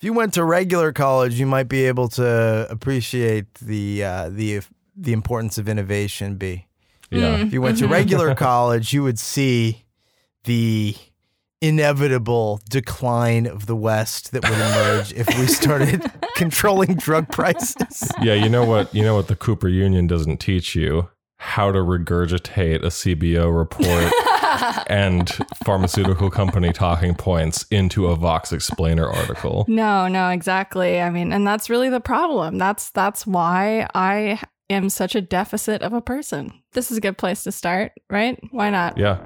If you went to regular college, you might be able to appreciate the uh, the the importance of innovation. B. Yeah. If you went to regular college, you would see the inevitable decline of the West that would emerge if we started controlling drug prices. Yeah, you know what? You know what the Cooper Union doesn't teach you how to regurgitate a CBO report and pharmaceutical company talking points into a Vox Explainer article. No, no, exactly. I mean, and that's really the problem. That's that's why I am such a deficit of a person. This is a good place to start, right? Why not? Yeah.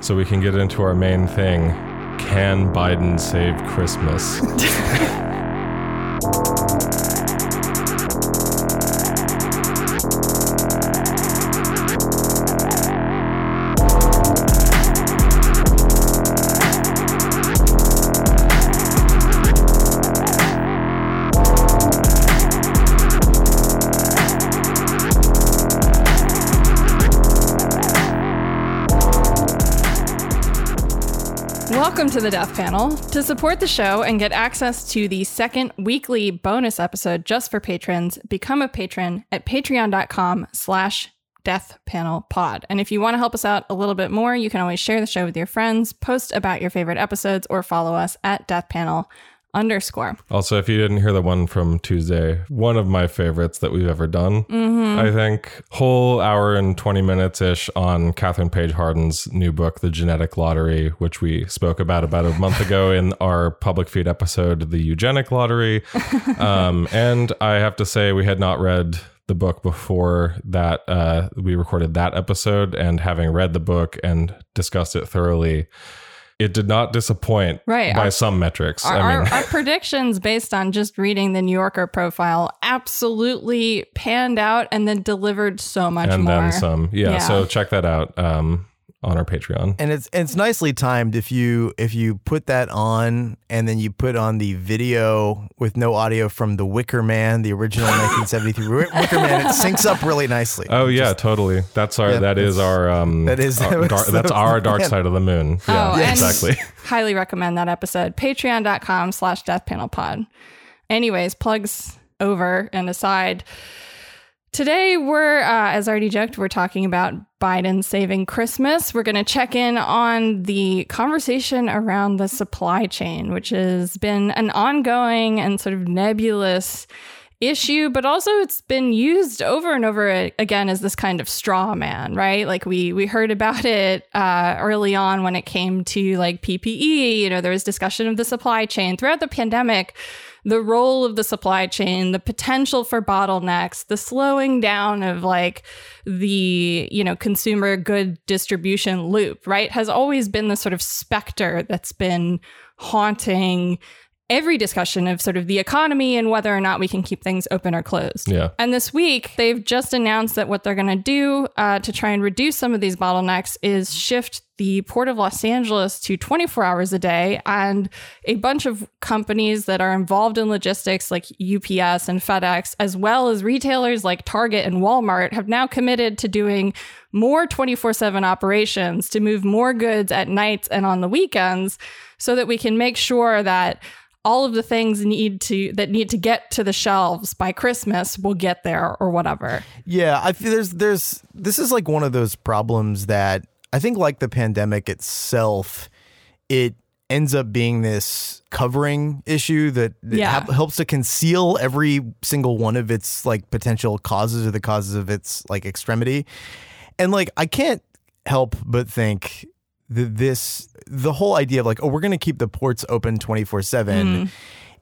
So we can get into our main thing. Can Biden save Christmas? Welcome to the Death Panel. To support the show and get access to the second weekly bonus episode just for patrons, become a patron at patreon.com slash deathpanelpod. And if you want to help us out a little bit more, you can always share the show with your friends, post about your favorite episodes, or follow us at deathpanel underscore. Also, if you didn't hear the one from Tuesday, one of my favorites that we've ever done, I think, whole hour and 20 minutes ish on Kathryn Paige Harden's new book, The Genetic Lottery, which we spoke about about a month ago in our public feed episode, The Eugenic Lottery. Um, and I have to say, we had not read the book before that uh, we recorded that episode, and having read the book and discussed it thoroughly, it did not disappoint Right. by Our- some metrics. Our, I mean, our, our predictions based on just reading the New Yorker profile absolutely panned out and then delivered so much and more. then some. Yeah, Yeah. So check that out um, on our Patreon. And it's it's nicely timed if you if you put that on and then you put on the video with no audio from the Wicker Man, the original 1973 Wicker Man. It syncs up really nicely. Oh yeah, totally. That's our. Yeah, that is our. Um, that is- our that was- dar- that's our dark plan. side of the moon. Yeah, Oh, exactly. highly recommend that episode. Patreon.com slash death panel pod. Anyways, plugs over and aside. Today, we're, uh, as already joked, we're talking about Biden saving Christmas. We're going to check in on the conversation around the supply chain, which has been an ongoing and sort of nebulous issue, but also it's been used over and over again as this kind of straw man, right? Like we we heard about it uh, early on when it came to like PPE. You know, there was discussion of the supply chain throughout the pandemic. The role of the supply chain, the potential for bottlenecks, the slowing down of like the, you know, consumer good distribution loop, right? Has always been the sort of specter that's been haunting every discussion of sort of the economy and whether or not we can keep things open or closed. Yeah. And this week, they've just announced that what they're going to do uh, to try and reduce some of these bottlenecks is shift the Port of Los Angeles to 24 hours a day. And a bunch of companies that are involved in logistics, like UPS and FedEx, as well as retailers like Target and Walmart, have now committed to doing more 24 7 operations to move more goods at nights and on the weekends so that we can make sure that all of the things need to that need to get to the shelves by Christmas will get there or whatever. Yeah, I feel there's there's this is like one of those problems that I think like the pandemic itself, it ends up being this covering issue that, that Yeah. hap- helps to conceal every single one of its like potential causes or the causes of its like extremity. And like I can't help but think that this the whole idea of like oh we're going to keep the ports open 24/7 mm-hmm.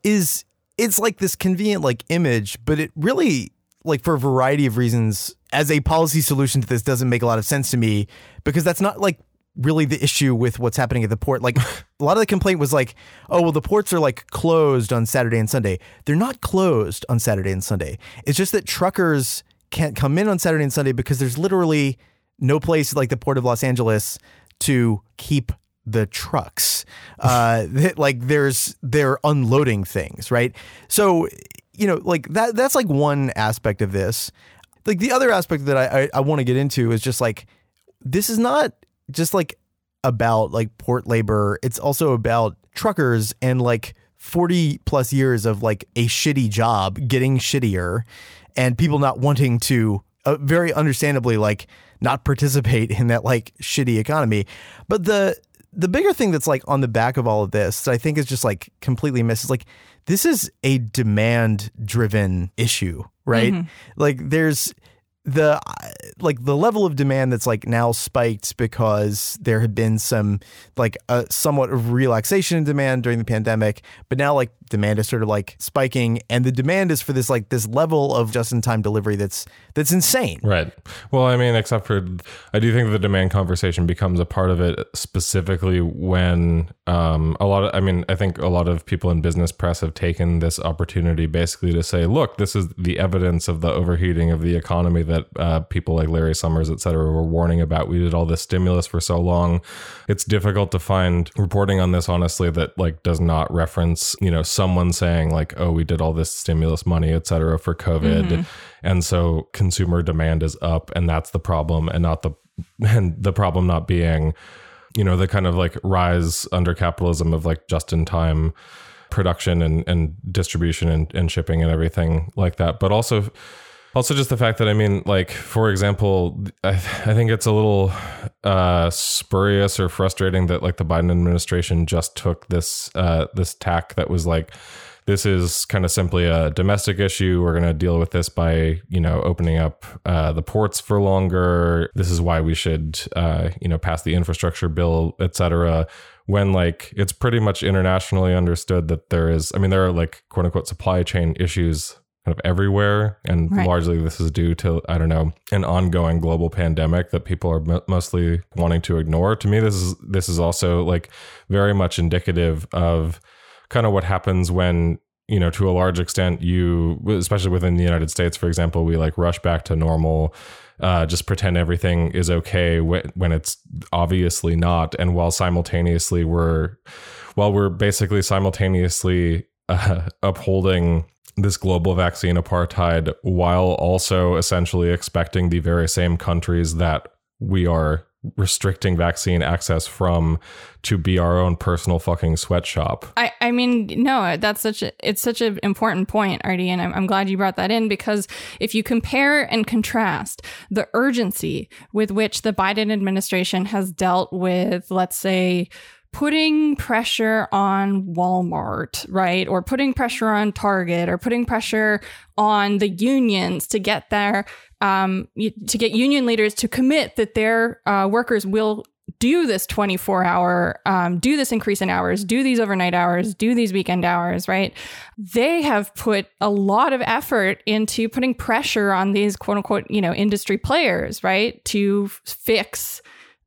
is it's like this convenient like image but it really like for a variety of reasons as a policy solution to this doesn't make a lot of sense to me because that's not like really the issue with what's happening at the port like a lot of the complaint was like oh well the ports are like closed on Saturday and Sunday they're not closed on Saturday and Sunday it's just that truckers can't come in on Saturday and Sunday because there's literally no place like the port of Los Angeles to keep the trucks. Uh, that, like there's they're unloading things, right? So you know, like that. That's like one aspect of this. Like the other aspect that I I, I want to get into is just like this is not just like about like port labor. It's also about truckers and like 40 plus years of like a shitty job getting shittier and people not wanting to uh, very understandably like not participate in that like shitty economy. But the the bigger thing that's like on the back of all of this that I think is just like completely missed is like this is a demand driven issue, right? Mm-hmm. Like there's the like the level of demand that's like now spiked because there had been some like a somewhat of relaxation in demand during the pandemic but now like demand is sort of like spiking and the demand is for this like this level of just in time delivery that's that's insane Right. Well, I mean, except for I do think the demand conversation becomes a part of it specifically when um, a lot of I mean, I think a lot of people in business press have taken this opportunity basically to say, look, this is the evidence of the overheating of the economy that uh, people like Larry Summers, et cetera, were warning about. We did all this stimulus for so long. It's difficult to find reporting on this, honestly, that like does not reference, you know, someone saying like, oh, we did all this stimulus money, et cetera, for COVID. Mm-hmm. And so consumer demand is up and that's the problem and not the and the problem not being you know the kind of like rise under capitalism of like just in time production and, and distribution and, and shipping and everything like that but also also just the fact that i mean like for example i, I think it's a little uh, spurious or frustrating that like the biden administration just took this uh, this tack that was like this is kind of simply a domestic issue. We're going to deal with this by, you know, opening up uh, the ports for longer. This is why we should, uh, you know, pass the infrastructure bill, et cetera. When like it's pretty much internationally understood that there is, I mean, there are like quote unquote supply chain issues kind of everywhere. And Right. largely this is due to, I don't know, an ongoing global pandemic that people are mo- mostly wanting to ignore. To me, this is, this is also like very much indicative of, kind of what happens when you know to a large extent you especially within the united states for example we like rush back to normal uh, just pretend everything is okay when, when it's obviously not and while simultaneously we're while we're basically simultaneously uh, upholding this global vaccine apartheid while also essentially expecting the very same countries that we are restricting vaccine access from to be our own personal fucking sweatshop. I, I mean, no, that's such a, it's such an important point, Artie, and I'm, I'm glad you brought that in because if you compare and contrast the urgency with which the Biden administration has dealt with, let's say, putting pressure on Walmart, right? Or putting pressure on Target or putting pressure on the unions to get their um, to get union leaders to commit that their uh, workers will do this 24 hour, um, do this increase in hours, do these overnight hours, do these weekend hours, right? They have put a lot of effort into putting pressure on these quote unquote, you know, industry players, right? To fix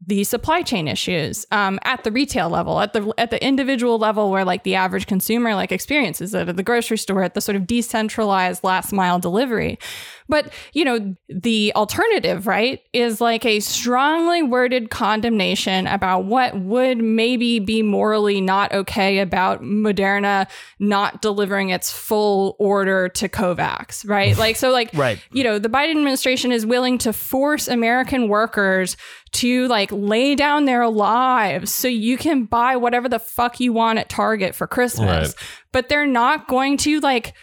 the supply chain issues um, at the retail level, at the at the individual level, where like the average consumer like experiences it at the grocery store, at the sort of decentralized last mile delivery. But you know, the alternative, right, is like a strongly worded condemnation about what would maybe be morally not okay about Moderna not delivering its full order to COVAX, right? Like so, like Right. you know, the Biden administration is willing to force American workers to like lay down their lives so you can buy whatever the fuck you want at Target for Christmas. Right. But they're not going to like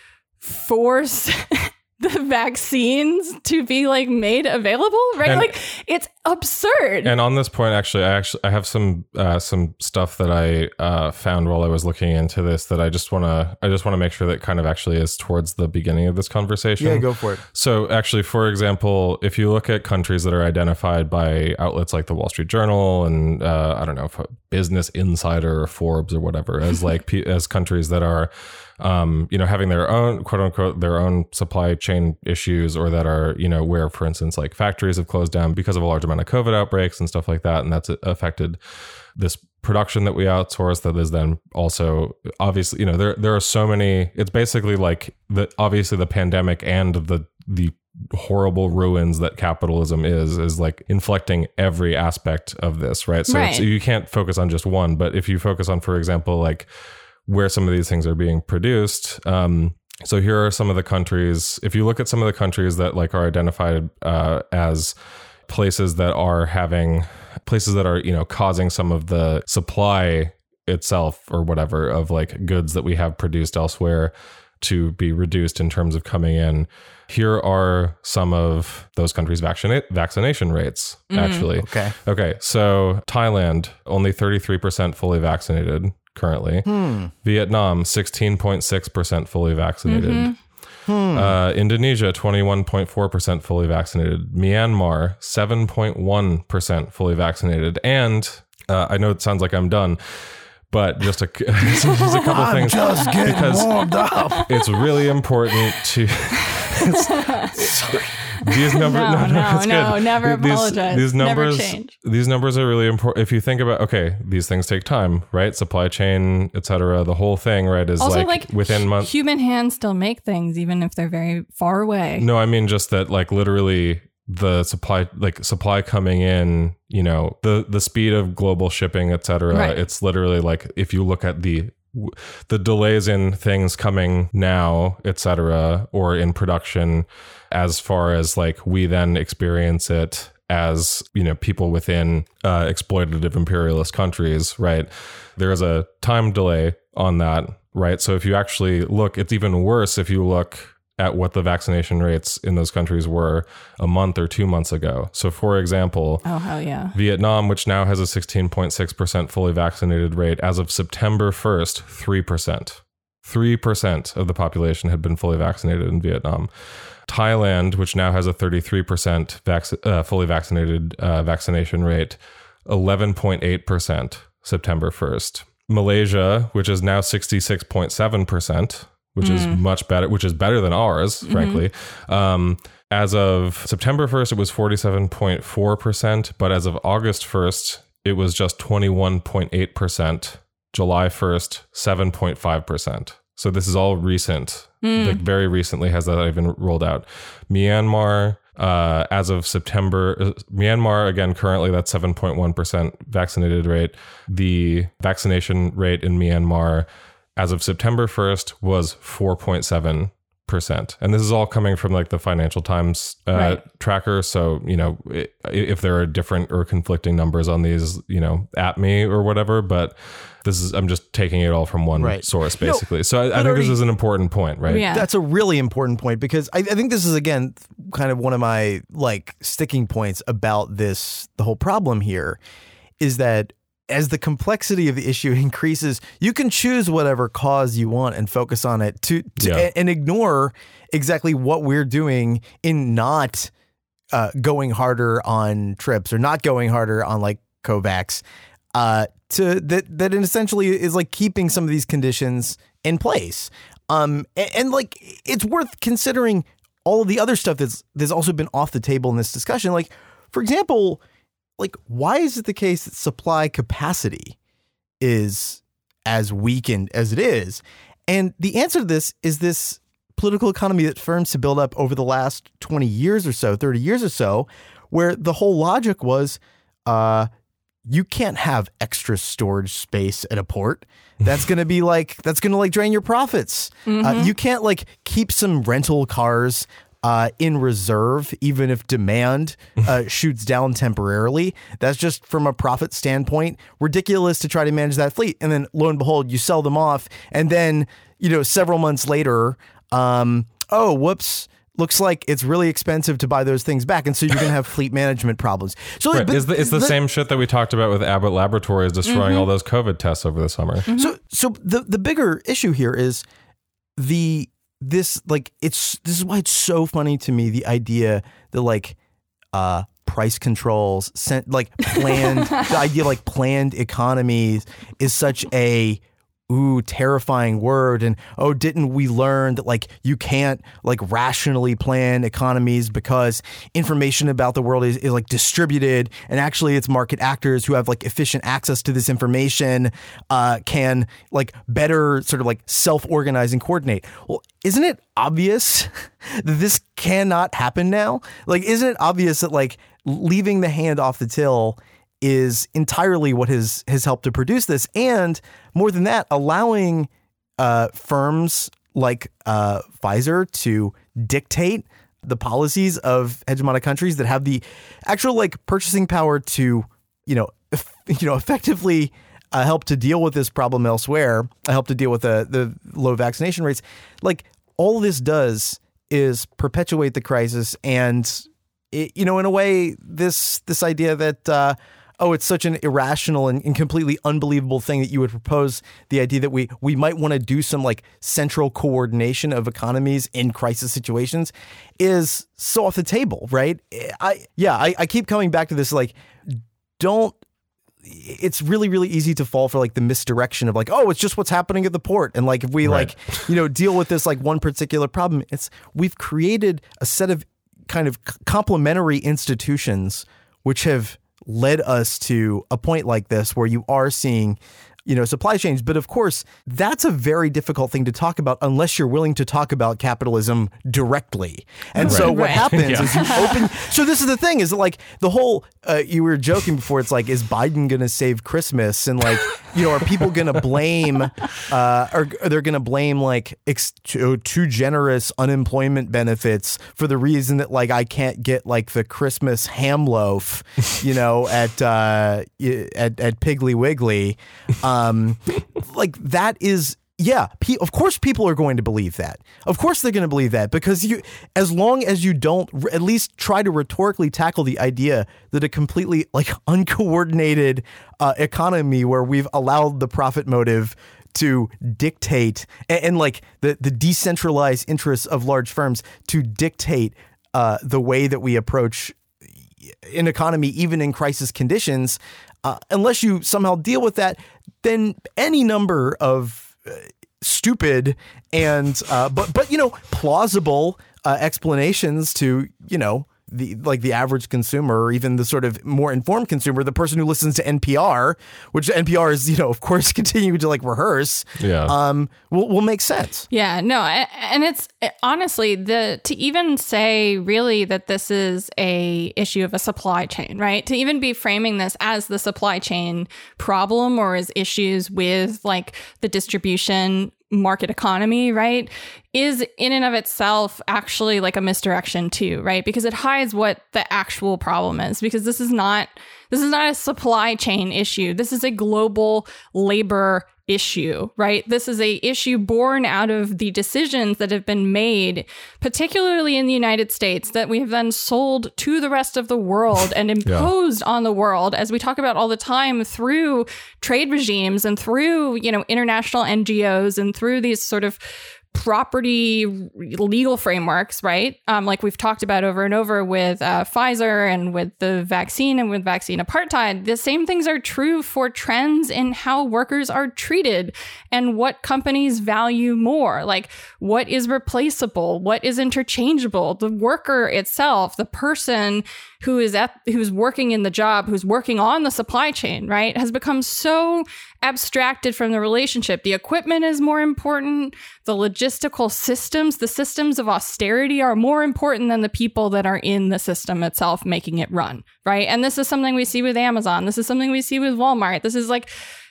force the vaccines to be like made available, right? And- like it's absurd. And on this point, actually, I actually I have some uh, some stuff that I uh, found while I was looking into this that I just want to I just want to make sure that kind of actually is towards the beginning of this conversation. Yeah, go for it. So, actually, for example, if you look at countries that are identified by outlets like the Wall Street Journal and uh, I don't know, if Business Insider or Forbes or whatever, as like as countries that are, um, you know, having their own quote unquote their own supply chain issues, or that are you know where, for instance, like factories have closed down because of a large amount of COVID outbreaks and stuff like that, and that's affected this production that we outsource that is then also obviously you know there there are so many it's basically like the obviously the pandemic and the the horrible ruins that capitalism is is like inflecting every aspect of this right so it's, Right. you can't focus on just one but if you focus on for example like where some of these things are being produced um so here are some of the countries if you look at some of the countries that like are identified uh, as places that are having places that are you know causing some of the supply itself or whatever of like goods that we have produced elsewhere to be reduced in terms of coming in. Here are some of those countries' vaccina- vaccination rates, actually. Okay. Okay, so Thailand, only 33% fully vaccinated currently. Vietnam, 16.6% fully vaccinated. Uh, Indonesia, 21.4% fully vaccinated. Myanmar, 7.1% fully vaccinated. And uh, I know it sounds like I'm done, but just a, just a couple things. just because- warmed up. It's really important to. these numbers, No, no, no, no, it's no, good. never These- apologize. These Never numbers, change. these numbers are really important. If you think about, okay, these things take time, right? Supply chain, etc. The whole thing, right, is Also, like, like, within months. human hands still make things, even if they're very far away. No, I mean just that, like literally the supply, like supply coming in. You know, the the speed of global shipping, etc. Right. It's literally like if you look at the the delays in things coming now, etc or in production, as far as like we then experience it as you know people within uh, exploitative imperialist countries, right? There is a time delay on that, right? So if you actually look, it's even worse if you look at what the vaccination rates in those countries were a month or two months ago. So, for example, Oh hell yeah! Vietnam, which now has a 16.6% fully vaccinated rate, as of September 1st, 3%. 3% of the population had been fully vaccinated in Vietnam. Thailand, which now has a 33% vac- uh, fully vaccinated uh, vaccination rate, 11.8% September 1st. Malaysia, which is now 66.7%, which is much better, which is better than ours, frankly. Um, as of September 1st, it was 47.4%, but as of August 1st, it was just 21.8%. July 1st, 7.5%. So this is all recent. Like very recently has that even rolled out. Myanmar, uh, as of September, uh, Myanmar, again, currently that's 7.1% vaccinated rate. The vaccination rate in Myanmar as of September 1st was 4.7%. Percent and this is all coming from like the Financial Times uh, Right. tracker. So, you know, i- if there are different or conflicting numbers on these, you know, at me or whatever, but this is, I'm just taking it all from one Right. source No, basically. so I, I but think this is an important point, right? Yeah. That's a really important point because I, I think this is again kind of one of my like sticking points about this the whole problem here is that as the complexity of the issue increases, you can choose whatever cause you want and focus on it to, to Yeah. and ignore exactly what we're doing in not uh, going harder on TRIPS or not going harder on like COVAX. Uh, to that that essentially is like keeping some of these conditions in place. Um, and, and like it's worth considering all of the other stuff that's that's also been off the table in this discussion. Like, for example, like why is it the case that supply capacity is as weakened as it is? And the answer to this is this political economy that firms have built up over the last 20 years or so, 30 years or so, where the whole logic was uh, you can't have extra storage space at a port. That's going to be like, that's going to like drain your profits. Uh, you can't like keep some rental cars uh, in reserve, even if demand uh, shoots down temporarily. That's just from a profit standpoint ridiculous to try to manage that fleet. And then lo and behold, you sell them off, and then you know several months later, um, oh whoops. Looks like it's really expensive to buy those things back, and so you're going to have fleet management problems. So, Right. but It's the, it's the the- same shit that we talked about with Abbott Laboratories destroying all those COVID tests over the summer. So so the the bigger issue here is the this like it's this is why it's so funny to me the idea that like uh price controls sent like planned the idea like planned economies is such a ooh terrifying word. And oh didn't we learn that like you can't like rationally plan economies because information about the world is, is like distributed. And actually it's market actors who have like efficient access to this information uh, can like better sort of like self-organize and coordinate. Well isn't it obvious that this cannot happen now? Like isn't it obvious that like leaving the hand off the till is entirely what has has helped to produce this, and more than that, allowing uh, firms like uh, Pfizer to dictate the policies of hegemonic countries that have the actual like purchasing power to you know you know effectively uh, help to deal with this problem elsewhere, help to deal with the the low vaccination rates. Like all this does is perpetuate the crisis, and it, you know, in a way, this this idea that. Uh, oh, it's such an irrational and, and, completely unbelievable thing that you would propose the idea that we we might want to do some like central coordination of economies in crisis situations is so off the table, right? I yeah, I, I keep coming back to this like don't it's really really easy to fall for like the misdirection of like oh it's just what's happening at the port and like if we right. like you know deal with this like one particular problem it's we've created a set of kind of complementary institutions which have led us to a point like this where you are seeing you know supply chains but of course that's a very difficult thing to talk about unless you're willing to talk about capitalism directly and right. so what right. happens yeah. is you open so this is the thing is like the whole uh, you were joking before it's like is biden gonna save christmas and like you know are people gonna blame uh or they're gonna blame like ex- too, too generous unemployment benefits for the reason that like i can't get like the christmas ham loaf you know at uh at, at piggly wiggly um, um, like that is yeah, of course people are going to believe that. Of course they're going to believe that because you as long as you don't at least try to rhetorically tackle the idea that a completely like uncoordinated uh, economy where we've allowed the profit motive to dictate and, and like the the decentralized interests of large firms to dictate uh, the way that we approach an economy even in crisis conditions uh, unless you somehow deal with that, then any number of uh, stupid and uh, but but you know plausible uh, explanations to you know the like the average consumer or even the sort of more informed consumer, the person who listens to NPR, which NPR is, you know, of course, continuing to like rehearse, yeah, um, will will make sense. Yeah, no, and it's honestly the to even say really that this is a issue of a supply chain, right? To even be framing this as the supply chain problem or as issues with like the distribution market economy, right, is in and of itself actually like a misdirection too, right? Because it hides what the actual problem is because this is not this is not a supply chain issue. This is a global labor issue, right? This is a issue born out of the decisions that have been made, particularly in the United States, that we have then sold to the rest of the world and imposed yeah. on the world, as we talk about all the time through trade regimes and through, you know, international NGOs and through these sort of property legal frameworks, right? Um, like we've talked about over and over with uh, Pfizer and with the vaccine and with vaccine apartheid, the same things are true for trends in how workers are treated and what companies value more. Like what is replaceable, what is interchangeable. The worker itself, the person who is at who's working in the job, who's working on the supply chain, right, has become so abstracted from the relationship. The equipment is more important. The logistical systems, the systems of austerity are more important than the people that are in the system itself making it run, right? And this is something we see with Amazon. This is something we see with Walmart. This is like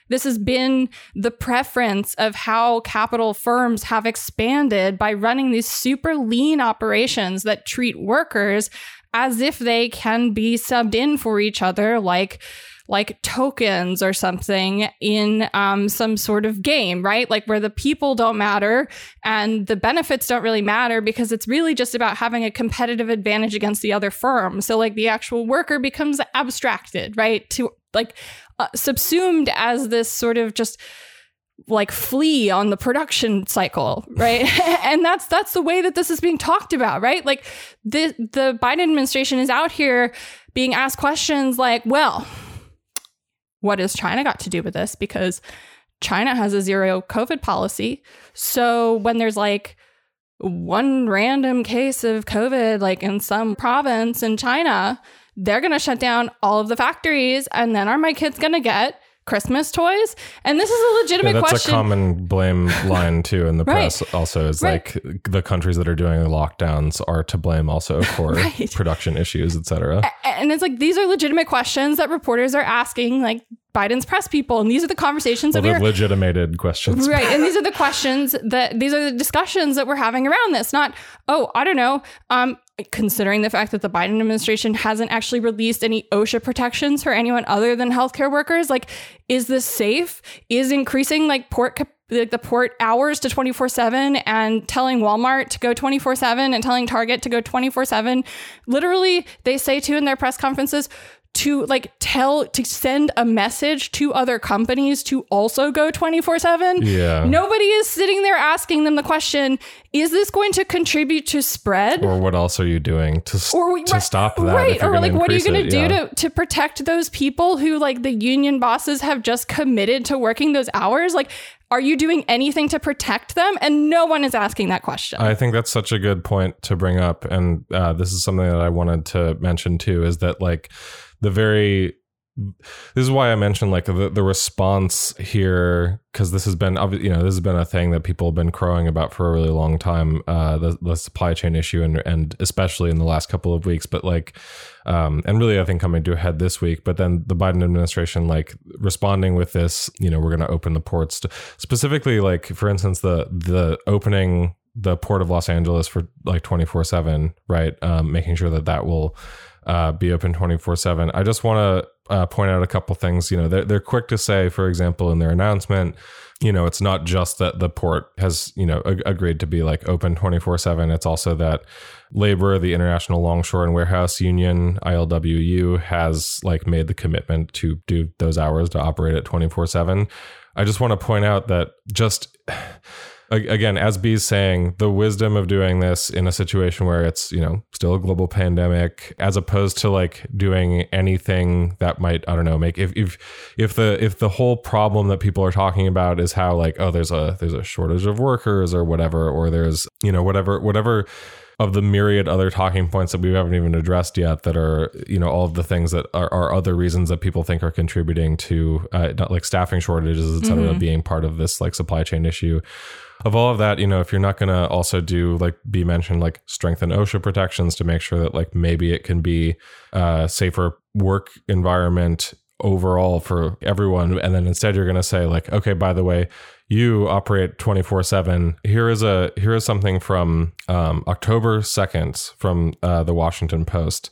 this has been the preference of how capital firms have expanded by running these super lean operations that treat workers as if they can be subbed in for each other, like like tokens or something in um, some sort of game, right? Like where the people don't matter and the benefits don't really matter because it's really just about having a competitive advantage against the other firm. So like the actual worker becomes abstracted, right? To like uh, subsumed as this sort of just like flea on the production cycle, right? and that's that's the way that this is being talked about, right? Like the the Biden administration is out here being asked questions like, well, what has China got to do with this? Because China has a zero COVID policy. So when there's like one random case of COVID, like in some province in China, they're going to shut down all of the factories. And then are my kids going to get Christmas toys? And this is a legitimate yeah, that's question. a common blame line too in the right. press. Also, is right. like the countries that are doing the lockdowns are to blame also for right. production issues, etc. And it's like these are legitimate questions that reporters are asking, like Biden's press people, and these are the conversations well, that we're legitimated questions, right? And these are the questions that these are the discussions that we're having around this. Not, oh, I don't know, um, considering the fact that the Biden administration hasn't actually released any OSHA protections for anyone other than healthcare workers, like, is this safe? Is increasing like port the, the port hours to 24 7 and telling Walmart to go 24 7 and telling Target to go 24 7. Literally, they say too in their press conferences, to like tell to send a message to other companies to also go 24/7. Yeah. Nobody is sitting there asking them the question, is this going to contribute to spread? Or what else are you doing to, Or we- to stop that? Right. Or like what are you going to do Yeah. to to protect those people who like the union bosses have just committed to working those hours? Like are you doing anything to protect them? And no one is asking that question. I think that's such a good point to bring up, and uh, this is something that I wanted to mention too. Is that like the very this is why I mentioned like the, the response here because this has been you know this has been a thing that people have been crowing about for a really long time uh, the the supply chain issue and and especially in the last couple of weeks but like um, and really I think coming to a head this week but then the Biden administration like responding with this you know we're going to open the ports to, specifically like for instance the the opening the port of Los Angeles for like 24 7 right um, making sure that that will uh, be open 24 7. I just want to uh, point out a couple things. You know, they're, they're quick to say, for example, in their announcement, you know, it's not just that the port has, you know, ag- agreed to be like open 24 7. It's also that labor, the International Longshore and Warehouse Union, ILWU, has like made the commitment to do those hours to operate at 24 7. I just want to point out that just again, as B's saying, the wisdom of doing this in a situation where it's, you know, still a global pandemic, as opposed to like doing anything that might, I don't know, make if if if the if the whole problem that people are talking about is how like, oh, there's a there's a shortage of workers or whatever, or there's, you know, whatever, whatever of the myriad other talking points that we haven't even addressed yet that are you know all of the things that are, are other reasons that people think are contributing to uh, not like staffing shortages et cetera being part of this like supply chain issue of all of that you know if you're not going to also do like be mentioned like strengthen osha protections to make sure that like maybe it can be a safer work environment overall for everyone and then instead you're going to say like okay by the way you operate 24/7 here is a here is something from um, October 2nd from uh, the Washington Post.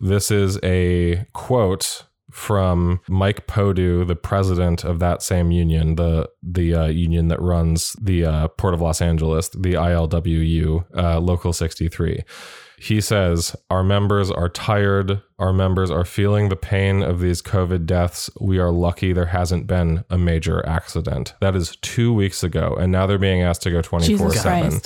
This is a quote from Mike Podue, the president of that same union, the the uh, union that runs the uh, Port of Los Angeles, the ILWU, uh, Local 63. He says, Our members are tired. Our members are feeling the pain of these COVID deaths. We are lucky there hasn't been a major accident. That is two weeks ago. And now they're being asked to go 24 7.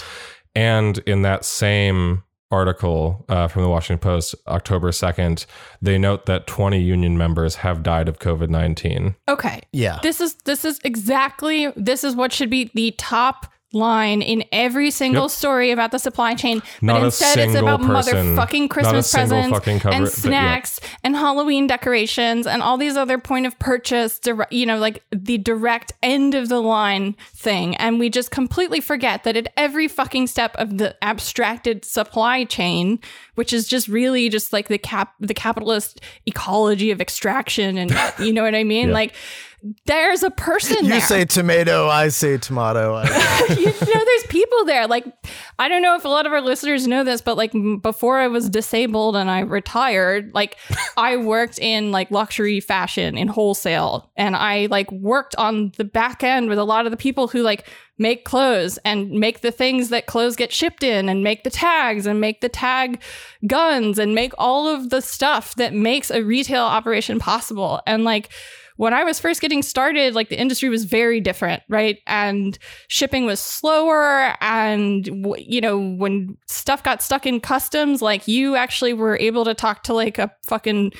And in that same article uh, from the Washington Post, October 2nd, they note that 20 union members have died of COVID 19. Okay. Yeah. This is this is exactly this is what should be the top line in every single Yep. story about the supply chain. Not but instead it's about person- motherfucking Christmas presents fucking cover- and but yeah. snacks and Halloween decorations and all these other point of purchase, dire- you know, like the direct end of the line thing. And we just completely forget that at every fucking step of the abstracted supply chain, which is just really just like the cap the capitalist ecology of extraction and you know what I mean? Yeah. Like there's a person You there. say tomato, I say tomato. I you know, there's people there. Like, I don't know if a lot of our listeners know this, but like before I was disabled and I retired, like I worked in like luxury fashion in wholesale, and I like worked on the back end with a lot of the people who like make clothes and make the things that clothes get shipped in and make the tags and make the tag guns and make all of the stuff that makes a retail operation possible. And like when I was first getting started, like the industry was very different, right? And shipping was slower. And, you know, when stuff got stuck in customs, like you actually were able to talk to like a fucking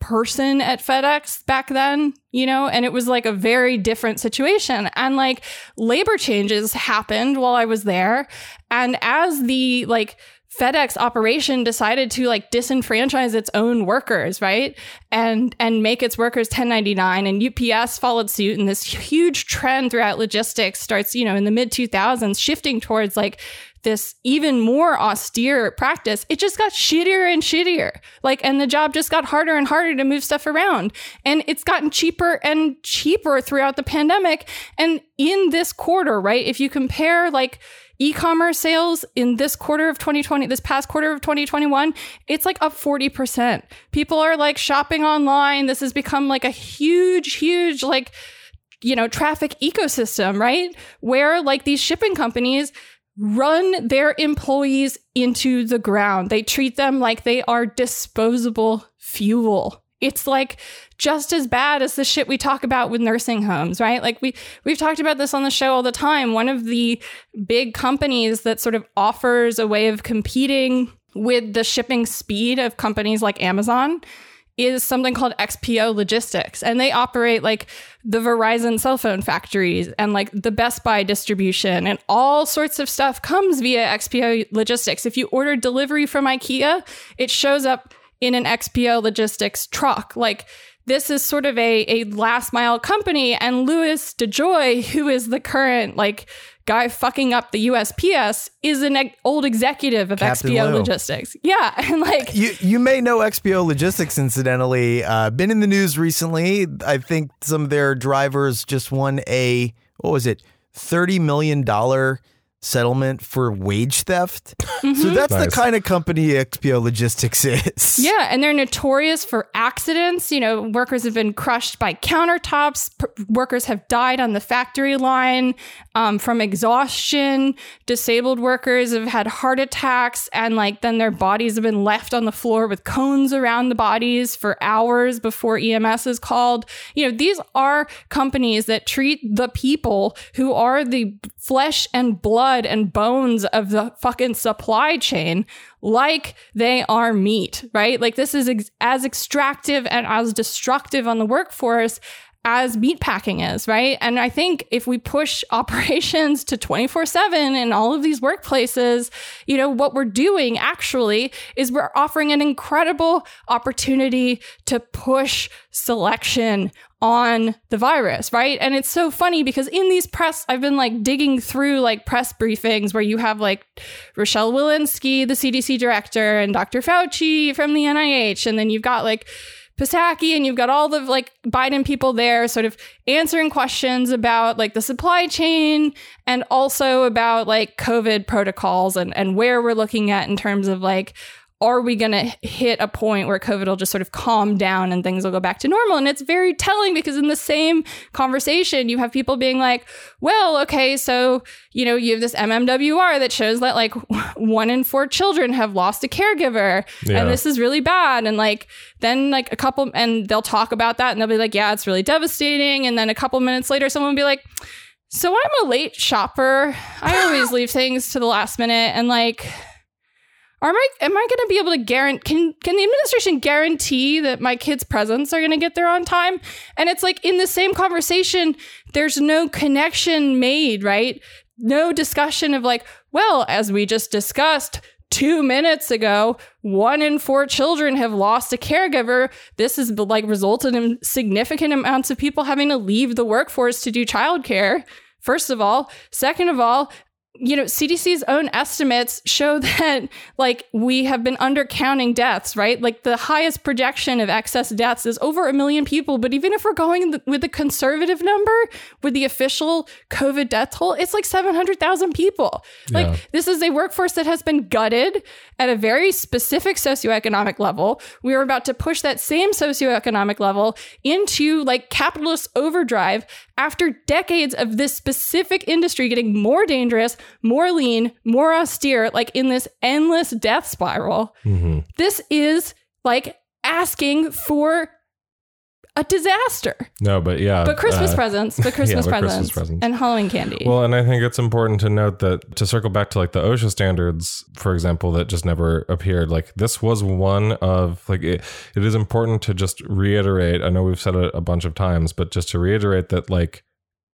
person at FedEx back then, you know, and it was like a very different situation. And like labor changes happened while I was there. And as the like FedEx operation decided to like disenfranchise its own workers, right? And and make its workers 1099 and UPS followed suit and this huge trend throughout logistics starts, you know, in the mid 2000s shifting towards like this even more austere practice, it just got shittier and shittier. Like, and the job just got harder and harder to move stuff around. And it's gotten cheaper and cheaper throughout the pandemic. And in this quarter, right? If you compare like e-commerce sales in this quarter of 2020, this past quarter of 2021, it's like up 40%. People are like shopping online. This has become like a huge, huge like you know, traffic ecosystem, right? Where like these shipping companies run their employees into the ground. They treat them like they are disposable fuel. It's like just as bad as the shit we talk about with nursing homes, right? Like we we've talked about this on the show all the time. One of the big companies that sort of offers a way of competing with the shipping speed of companies like Amazon is something called XPO Logistics. And they operate like the Verizon cell phone factories and like the Best Buy distribution and all sorts of stuff comes via XPO Logistics. If you order delivery from IKEA, it shows up in an XPO Logistics truck. Like this is sort of a, a last mile company. And Louis DeJoy, who is the current like guy fucking up the USPS is an e- old executive of Captain XPO Lou. Logistics. Yeah, and like You you may know XPO Logistics, incidentally. Uh, been in the news recently. I think some of their drivers just won a what was it, thirty million dollar settlement for wage theft. So that's the kind of company XPO Logistics is. Yeah, and they're notorious for accidents. You know, workers have been crushed by countertops. P- workers have died on the factory line um, from exhaustion. Disabled workers have had heart attacks, and like then their bodies have been left on the floor with cones around the bodies for hours before EMS is called. You know, these are companies that treat the people who are the flesh and blood and bones of the fucking supply chain like they are meat, right? Like this is ex- as extractive and as destructive on the workforce as meatpacking is, right? And I think if we push operations to 24 7 in all of these workplaces, you know, what we're doing actually is we're offering an incredible opportunity to push selection on the virus, right? And it's so funny because in these press, I've been like digging through like press briefings where you have like Rochelle Walensky, the CDC director, and Dr. Fauci from the NIH. And then you've got like Psaki and you've got all the like Biden people there sort of answering questions about like the supply chain and also about like COVID protocols and, and where we're looking at in terms of like, are we going to hit a point where COVID will just sort of calm down and things will go back to normal? And it's very telling because in the same conversation, you have people being like, well, okay, so, you know, you have this MMWR that shows that like one in four children have lost a caregiver Yeah. and this is really bad. And like, then like a couple, and they'll talk about that and they'll be like, yeah, it's really devastating. And then a couple minutes later, someone will be like, so I'm a late shopper. I always leave things to the last minute and like, am I am I going to be able to guarantee? Can can the administration guarantee that my kids' presents are going to get there on time? And it's like in the same conversation, there's no connection made, right? No discussion of like, well, as we just discussed. Two minutes ago, one in four children have lost a caregiver. This has like resulted in significant amounts of people having to leave the workforce to do childcare. First of all, second of all, you know, CDC's own estimates show that like we have been undercounting deaths, right? Like the highest projection of excess deaths is over a million people. But even if we're going th- with the conservative number, with the official COVID death toll, it's like 700,000 people. Like this is a workforce that has been gutted at a very specific socioeconomic level. We are about to push that same socioeconomic level into like capitalist overdrive after decades of this specific industry getting more dangerous, more lean, more austere, like in this endless death spiral. Mm-hmm. This is like asking for a disaster. No, but yeah. But Christmas uh, presents, but Christmas, Christmas presents, presents. and Halloween candy. Well, and I think it's important to note that to circle back to like the OSHA standards, for example, that just never appeared. Like this was one of like it, it is important to just reiterate. I know we've said it a bunch of times, but just to reiterate that like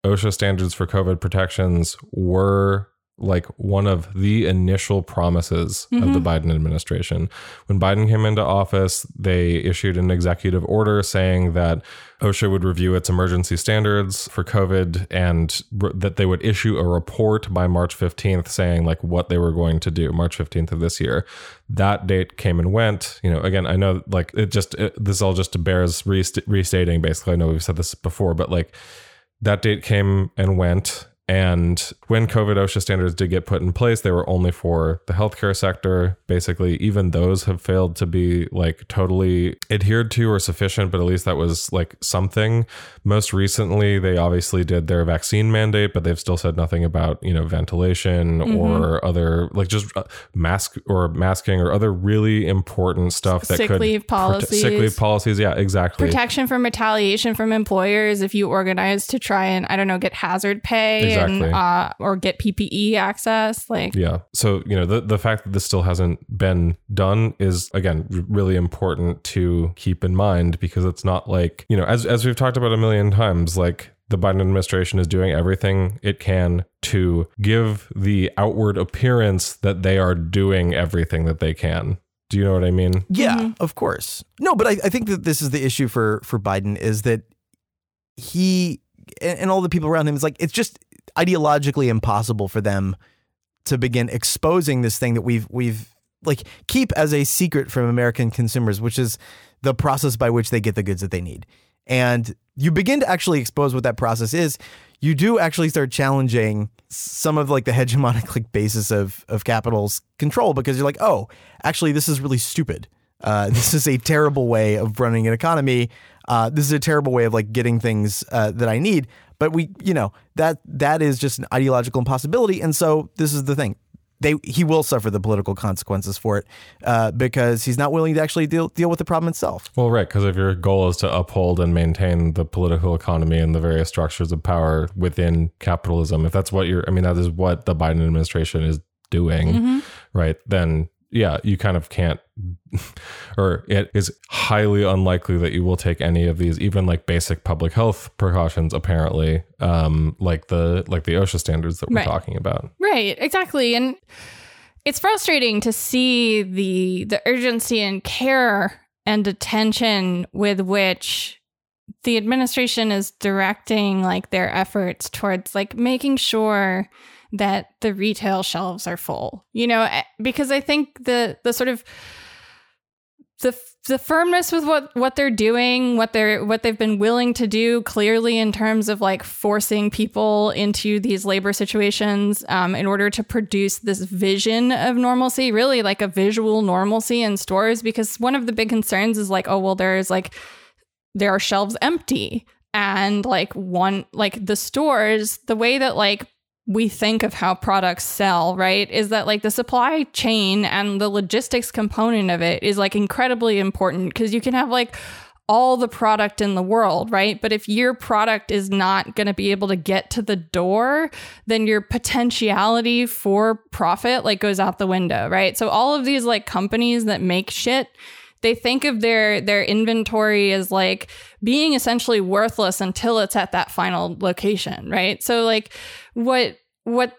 OSHA standards for COVID protections were like one of the initial promises of the mm-hmm. Biden administration. When Biden came into office, they issued an executive order saying that OSHA would review its emergency standards for COVID and r- that they would issue a report by March 15th saying like what they were going to do, March 15th of this year. That date came and went. You know, again, I know like it just, it, this all just bears rest- restating basically. I know we've said this before, but like that date came and went And when COVID OSHA standards did get put in place, they were only for the healthcare sector. Basically, even those have failed to be like totally adhered to or sufficient, but at least that was like something. Most recently, they obviously did their vaccine mandate, but they've still said nothing about, you know, ventilation Mm-hmm. or other like just uh, mask or masking or other really important stuff that Sick could leave prote- sick leave policies. policies. Yeah, exactly. protection from retaliation from employers if you organize to try and I don't know get hazard pay Exactly. And uh, or get PPE access like Yeah. So, you know, the, the fact that this still hasn't been done is, again, r- really important to keep in mind because it's not like, you know, as, as we've talked about a million times, like the Biden administration is doing everything it can to give the outward appearance that they are doing everything that they can. Do you know what I mean? Yeah, of course. No, but I, I think that this is the issue for for Biden is that he and, and all the people around him is like it's just ideologically impossible for them to begin exposing this thing that we've we've like keep as a secret from American consumers, which is the process by which they get the goods that they need. And you begin to actually expose what that process is. You do actually start challenging some of like the hegemonic like basis of of capital's control because you're like, oh, actually, this is really stupid. Uh, this is a terrible way of running an economy. Uh, this is a terrible way of like getting things uh, that I need. But we, you know, that that is just an ideological impossibility. And so this is the thing. They he will suffer the political consequences for it uh, because he's not willing to actually deal deal with the problem itself. Well, right. Because if your goal is to uphold and maintain the political economy and the various structures of power within capitalism, if that's what you're, I mean, that is what the Biden administration is doing, right? Then, yeah, you kind of can't, or it is highly unlikely that you will take any of these, even like basic public health precautions, apparently, um, like the like the OSHA standards that we're Right. talking about. Right, exactly. And it's frustrating to see the the urgency and care and attention with which the administration is directing like their efforts towards like making sure that the retail shelves are full. You know, eh, because I think the the sort of the the firmness with what what they're doing, what they're what they've been willing to do, clearly in terms of like forcing people into these labor situations um, in order to produce this vision of normalcy, really like a visual normalcy in stores. Because one of the big concerns is like, oh well, there's like there are shelves empty, and like one like the stores, the way that like we think of how products sell, right? Is that like the supply chain and the logistics component of it is like incredibly important because you can have like all the product in the world, right? But if your product is not going to be able to get to the door, then your potentiality for profit like goes out the window, right? So all of these like companies that make shit they think of their their inventory as like being essentially worthless until it's at that final location right? So like what what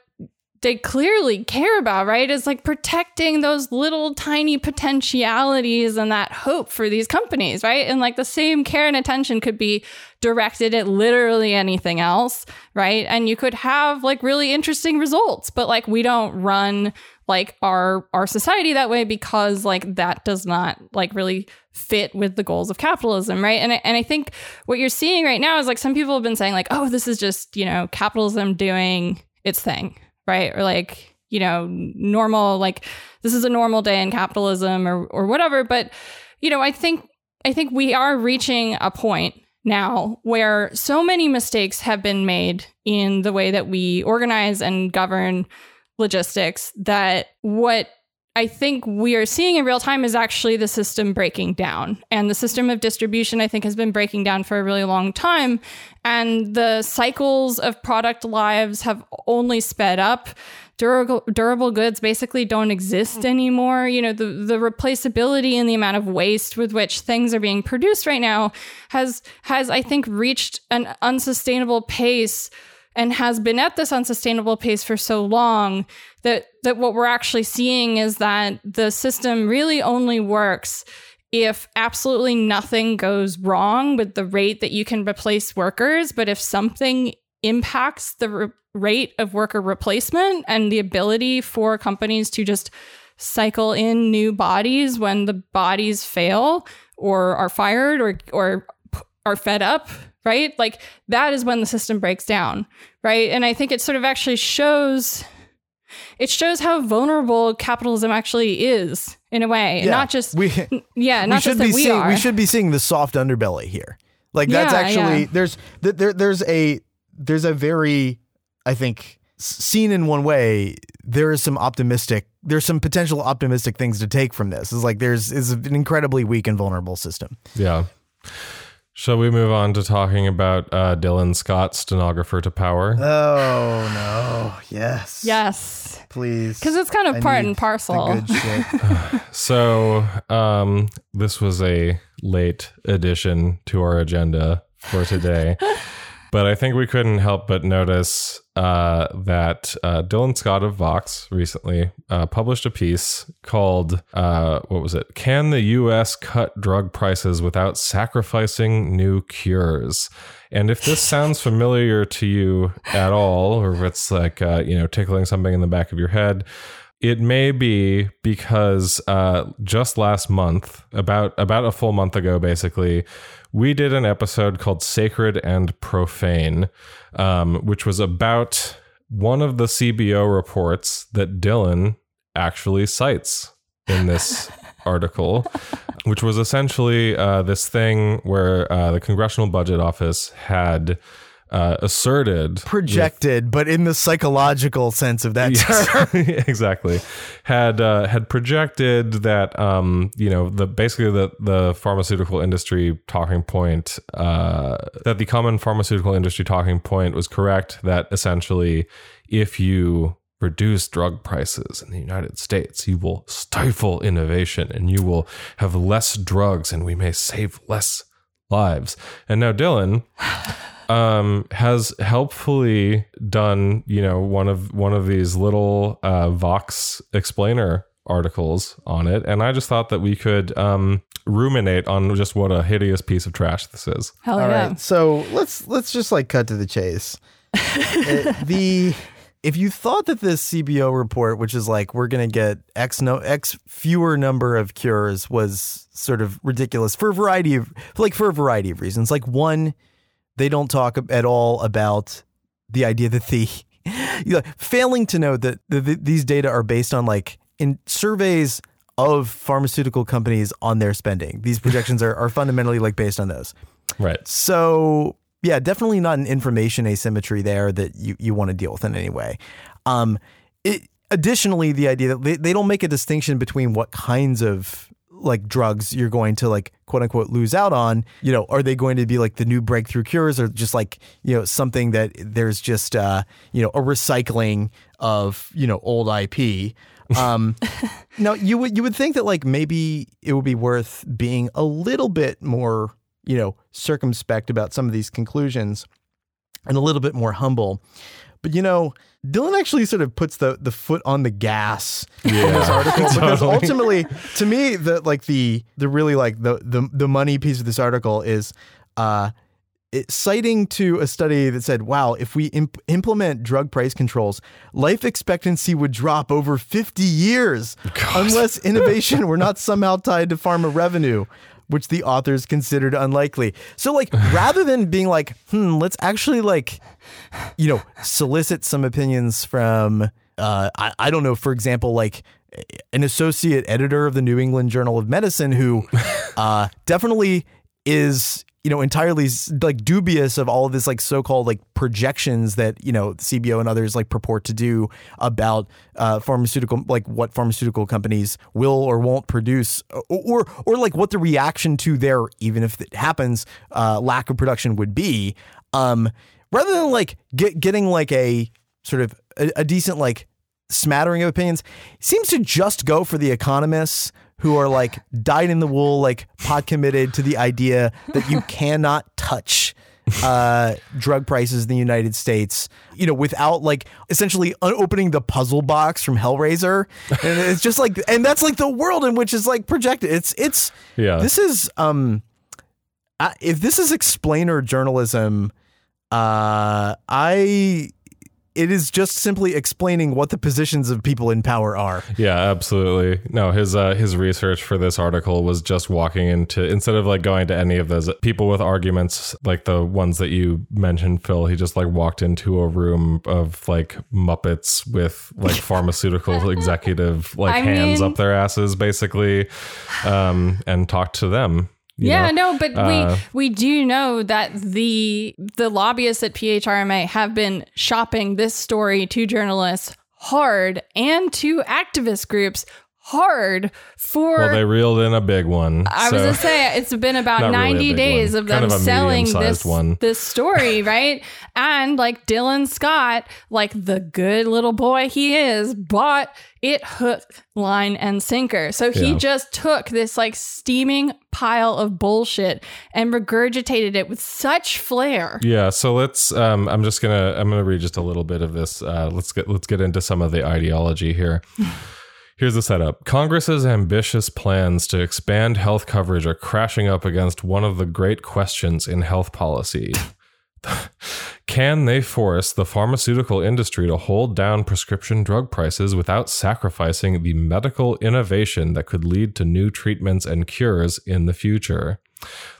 they clearly care about right is like protecting those little tiny potentialities and that hope for these companies right? And like the same care and attention could be directed at literally anything else right? And you could have like really interesting results but like we don't run like our our society that way because like that does not like really fit with the goals of capitalism right? And I, and I think what you're seeing right now is like some people have been saying like oh this is just you know capitalism doing its thing right? Or like you know normal like this is a normal day in capitalism or or whatever. But you know I think I think we are reaching a point now where so many mistakes have been made in the way that we organize and govern logistics that what I think we are seeing in real time is actually the system breaking down. And the system of distribution, I think, has been breaking down for a really long time. And the cycles of product lives have only sped up. Durable, durable goods basically don't exist mm. anymore. You know, the, the replaceability and the amount of waste with which things are being produced right now has, has I think, reached an unsustainable pace and has been at this unsustainable pace for so long that that what we're actually seeing is that the system really only works if absolutely nothing goes wrong with the rate that you can replace workers but if something impacts the re- rate of worker replacement and the ability for companies to just cycle in new bodies when the bodies fail or are fired or or are fed up, right? Like that is when the system breaks down, right? And I think it sort of actually shows it shows how vulnerable capitalism actually is in a way, Yeah. not just we yeah, we not should just that be we seeing are. we should be seeing the soft underbelly here. Like that's Yeah, actually yeah. there's th- there there's a there's a very I think seen in one way there is some optimistic there's some potential optimistic things to take from this. Is like there's is an incredibly weak and vulnerable system. Yeah. Shall we move on to talking about uh, Dylan Scott, stenographer to power? Oh no! Yes. yes, Please. because it's kind of I part need and the parcel. good shit. So, um, this was a late addition to our agenda for today, but I think we couldn't help but notice uh, that uh, Dylan Scott of Vox recently uh, published a piece called uh, "What was it? Can the U.S. cut drug prices without sacrificing new cures?" And if this sounds familiar to you at all, or if it's like uh, you know tickling something in the back of your head, it may be because uh, just last month, about about a full month ago, basically, we did an episode called "Sacred and Profane," um, which was about one of the CBO reports that Dylan actually cites in this article, which was essentially uh, this thing where uh, the Congressional Budget Office had. Uh, asserted Projected, but in the psychological sense of that term. Exactly. Had uh, had projected that um, you know the basically the the pharmaceutical industry talking point uh, that the common pharmaceutical industry talking point was correct. That essentially, if you reduce drug prices in the United States, you will stifle innovation and you will have less drugs, and we may save less lives. And now Dylan um has helpfully done you know one of one of these little uh vox explainer articles on it and i just thought that we could um ruminate on just what a hideous piece of trash this is Hell All yeah. right, so let's let's just like cut to the chase. Uh, the if you thought that this CBO report, which is like we're gonna get X no X fewer number of cures, was sort of ridiculous for a variety of like for a variety of reasons. Like one, they don't talk at all about the idea that the you know, failing to note that the, the, these data are based on like in surveys of pharmaceutical companies on their spending. These projections are, are fundamentally like based on those. right So yeah, definitely not an information asymmetry there that you, you want to deal with in any way. Um, it, additionally, the idea that they, they don't make a distinction between what kinds of like drugs you're going to like quote unquote lose out on. You know, are they going to be like the new breakthrough cures or just like, you know, something that there's just uh, you know, a recycling of, you know, old IP. Um now you would you would think that like maybe it would be worth being a little bit more you know, circumspect about some of these conclusions and a little bit more humble. But you know, Dylan actually sort of puts the the foot on the gas in this article because totally. ultimately, to me, the like the the really like the the the money piece of this article is uh it, citing to a study that said, "Wow, if we imp- implement drug price controls, life expectancy would drop over 50 years unless innovation were not somehow tied to pharma revenue." Which the authors considered unlikely. So, like, rather than being like, hmm, let's actually, like, you know, solicit some opinions from, uh, I, I don't know, for example, like an associate editor of the New England Journal of Medicine who uh, definitely is you know entirely like dubious of all of this like so-called like projections that you know CBO and others like purport to do about uh, pharmaceutical like what pharmaceutical companies will or won't produce or or, or like what the reaction to their even if it happens uh, lack of production would be um, rather than like get, getting like a sort of a, a decent like smattering of opinions seems to just go for the economists who are like dyed in the wool, like pot committed to the idea that you cannot touch uh, drug prices in the United States, you know, without like essentially un- opening the puzzle box from Hellraiser. And it's just like, and that's like the world in which is like projected. It's, it's, yeah this is, um, I, if this is explainer journalism, uh, I, it is just simply explaining what the positions of people in power are. Yeah, absolutely. No, his uh, his research for this article was just walking into instead of like going to any of those people with arguments like the ones that you mentioned, Phil. He just like walked into a room of like Muppets with like pharmaceutical executive like I hands mean- up their asses, basically, um, and talked to them. Yeah, know? no, but Uh, we we do know that the the lobbyists at PHRMA have been shopping this story to journalists hard and to activist groups hard for Well, they reeled in a big one. I was so- gonna say it's been about Not really 90 days one. of Kind them of selling this one. this story, right? and like Dylan Scott, like the good little boy he is, bought it hook, line, and sinker. So he Yeah. just took this like steaming pile of bullshit and regurgitated it with such flair. Yeah, so let's. Um, I'm just gonna. I'm gonna read just a little bit of this. Uh, let's get. Let's get into some of the ideology here. Here's the setup. Congress's ambitious plans to expand health coverage are crashing up against one of the great questions in health policy. Can they force the pharmaceutical industry to hold down prescription drug prices without sacrificing the medical innovation that could lead to new treatments and cures in the future?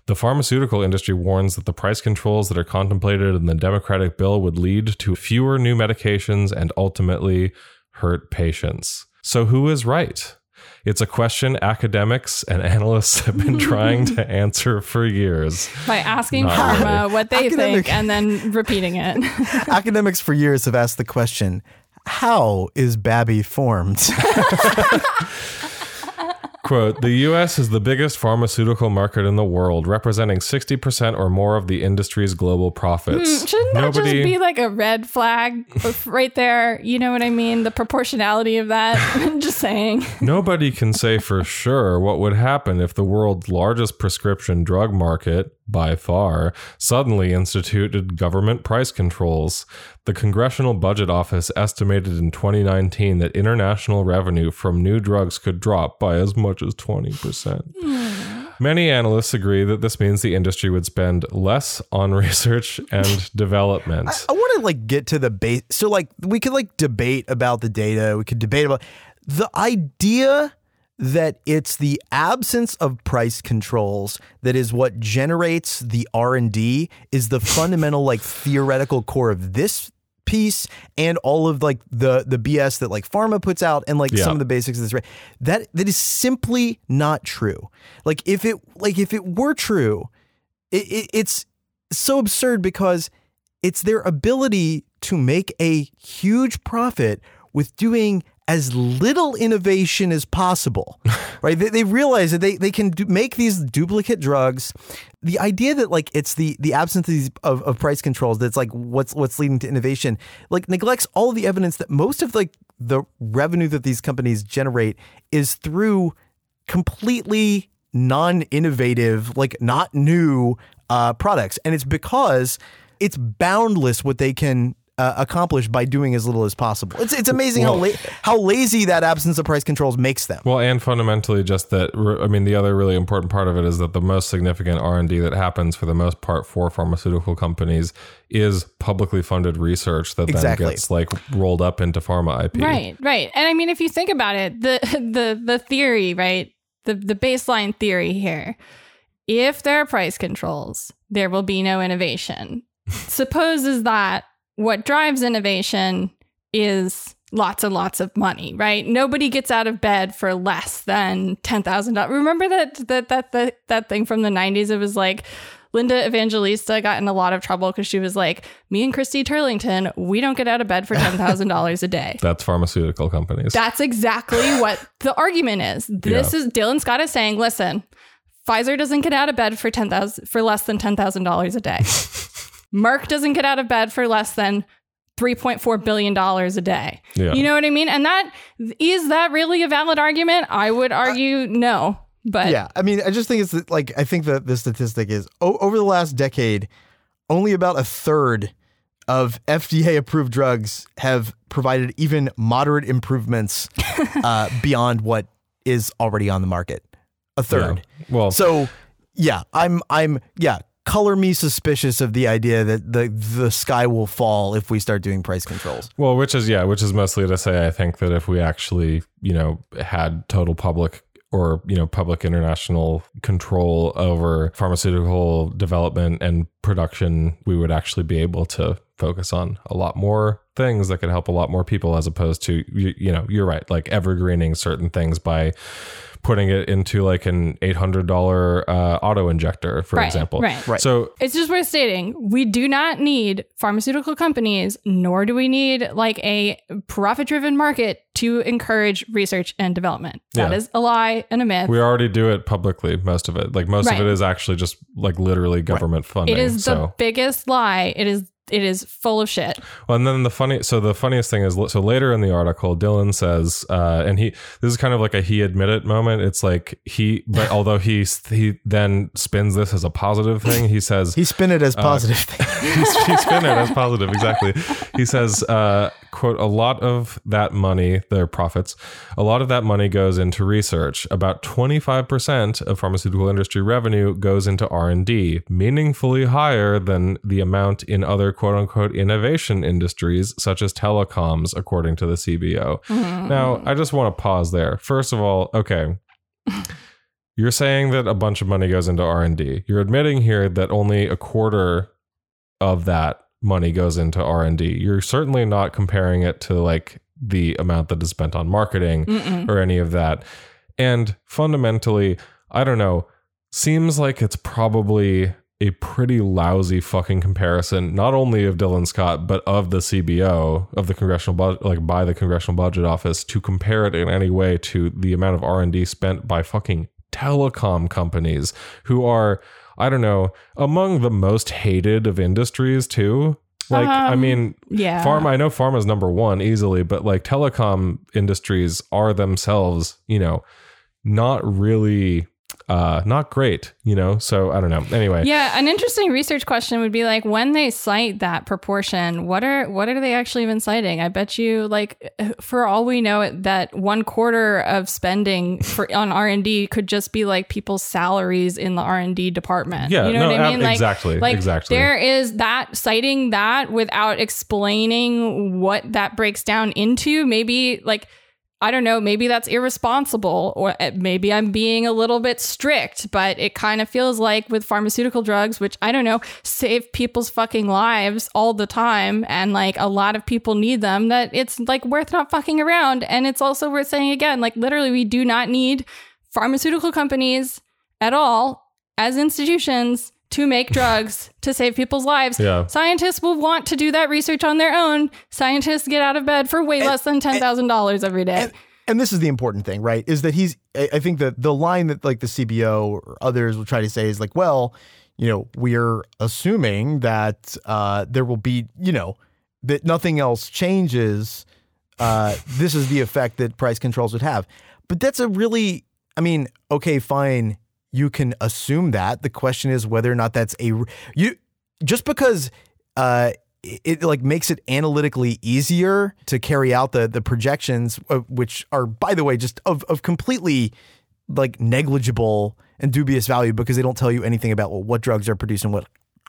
The pharmaceutical industry warns that the price controls that are contemplated in the Democratic bill would lead to fewer new medications and ultimately hurt patients. So, who is right? It's a question academics and analysts have been trying to answer for years. By asking Not pharma really. what they Academic- think and then repeating it. Academics for years have asked the question how is Babby formed? Quote The US is the biggest pharmaceutical market in the world, representing 60% or more of the industry's global profits. Hmm, Shouldn't that just be like a red flag right there? You know what I mean? The proportionality of that. I'm just saying. Nobody can say for sure what would happen if the world's largest prescription drug market, by far, suddenly instituted government price controls. The Congressional Budget Office estimated in 2019 that international revenue from new drugs could drop by as much as 20%. Hmm. Many analysts agree that this means the industry would spend less on research and development. I want to like get to the base. So like we could like debate about the data. We could debate about the idea that it's the absence of price controls that is what generates the R&D is the fundamental like theoretical core of this piece and all of like the the BS that like pharma puts out and like Yeah. some of the basics of this right that that is simply not true like if it like if it were true it, it, it's so absurd because it's their ability to make a huge profit with doing as little innovation as possible, right? They, they realize that they, they can do, make these duplicate drugs. The idea that like it's the the absence of, these, of, of price controls that's like what's what's leading to innovation, like neglects all of the evidence that most of like the revenue that these companies generate is through completely non-innovative, like not new uh, products, and it's because it's boundless what they can uh, accomplish by doing as little as possible. It's it's amazing how la- how lazy that absence of price controls makes them. Well, and fundamentally, just that. I mean, the other really important part of it is that the most significant R and D that happens, for the most part, for pharmaceutical companies, is publicly funded research that Exactly. then gets like rolled up into pharma IP. Right, right. And I mean, if you think about it, the the the theory, right? The the baseline theory here. If there are price controls, there will be no innovation. Supposes that what drives innovation is lots and lots of money, right? Nobody gets out of bed for less than ten thousand dollars. Remember that that that that that thing from the nineties? It was like Linda Evangelista got in a lot of trouble because she was like, "Me and Christy Turlington, we don't get out of bed for ten thousand dollars a day." That's pharmaceutical companies. That's exactly what the argument is. This is Dylan Scott is saying, listen, Pfizer doesn't get out of bed for ten thousand for less than ten thousand dollars a day. Merck doesn't get out of bed for less than three point four billion dollars a day. Yeah. You know what I mean? And that is that really a valid argument? I would argue no. But Yeah, I mean, I just think it's like I think that the statistic is o- over the last decade, only about a third of FDA approved drugs have provided even moderate improvements uh, beyond what is already on the market. A Yeah. third. Well, So yeah, I'm I'm yeah color me suspicious of the idea that the the sky will fall if we start doing price controls. Well, which is yeah, which is mostly to say I think that if we actually, you know, had total public or you know public international control over pharmaceutical development and production, we would actually be able to focus on a lot more things that could help a lot more people as opposed to you, you know, you're right, like evergreening certain things by putting it into like an $800 uh, auto injector, for Right, example. right. Right. So It's just worth stating we do not need pharmaceutical companies, nor do we need like a profit driven market to encourage research and development. That Yeah. is a lie and a myth. we already do it publicly, most of it. Like most Right. of it is actually just like literally government funding. it is the so biggest lie. It is it is full of shit. Well, and then the funny, so the funniest thing is, so later in the article, Dylan says, uh, and he, this is kind of like a he admit it moment. It's like he, but although he he then spins this as a positive thing, he says He spin it Uh, as positive thing. he, he's spinning it as positive, exactly. He says, uh, quote, a lot of that money, their profits, a lot of that money goes into research. About 25% of pharmaceutical industry revenue goes into R&D, meaningfully higher than the amount in other quote unquote innovation industries such as telecoms, according to the CBO. Mm-hmm. Now, I just want to pause there. First of all, okay. You're saying that a bunch of money goes into R&D. You're admitting here that only a quarter of that money goes into R&D. You're certainly not comparing it to like the amount that is spent on marketing Mm-mm. or any of that. And fundamentally, I don't know, seems like it's probably a pretty lousy fucking comparison, not only of Dylan Scott, but of the CBO, of the congressional budget, like by the Congressional Budget Office, to compare it in any way to the amount of R and D spent by fucking telecom companies who are, I don't know, among the most hated of industries too. Like, I Um, mean, Yeah. Pharma, I know pharma is number one easily, but like telecom industries are themselves, you know, not really, uh, not great, you know. So I don't know. Anyway, Yeah, an interesting research question would be like when they cite that proportion, what are what are they actually even citing? I bet you like for all we know that one quarter of spending for on R&D could just be like people's salaries in the R&D department. Yeah, you know no, what I ab- mean? Like exactly, like exactly. there is that citing that without explaining what that breaks down into, maybe like I don't know, maybe that's irresponsible or uh, maybe I'm being a little bit strict, but it kind of feels like with pharmaceutical drugs, which I don't know, save people's fucking lives all the time and like a lot of people need them, that it's like worth not fucking around. And it's also worth saying again, like literally, we do not need pharmaceutical companies at all as institutions to make drugs to save people's lives. Yeah. Scientists will want to do that research on their own. Scientists get out of bed for way less than $10,000 every day. And, and this is the important thing, right? Is that he's, I I think that the line that like the CBO or others will try to say is like, well, you know, we're assuming that uh, there will be, you know, that nothing else changes. Uh, this is the effect that price controls would have. But that's a really, I mean, okay, fine. You can assume that. The question is whether or not that's a you just because uh, it, like makes it analytically easier to carry out the the projections, uh, which are by the way just of of completely like negligible and dubious value because they don't tell you anything about well, what drugs are produced and what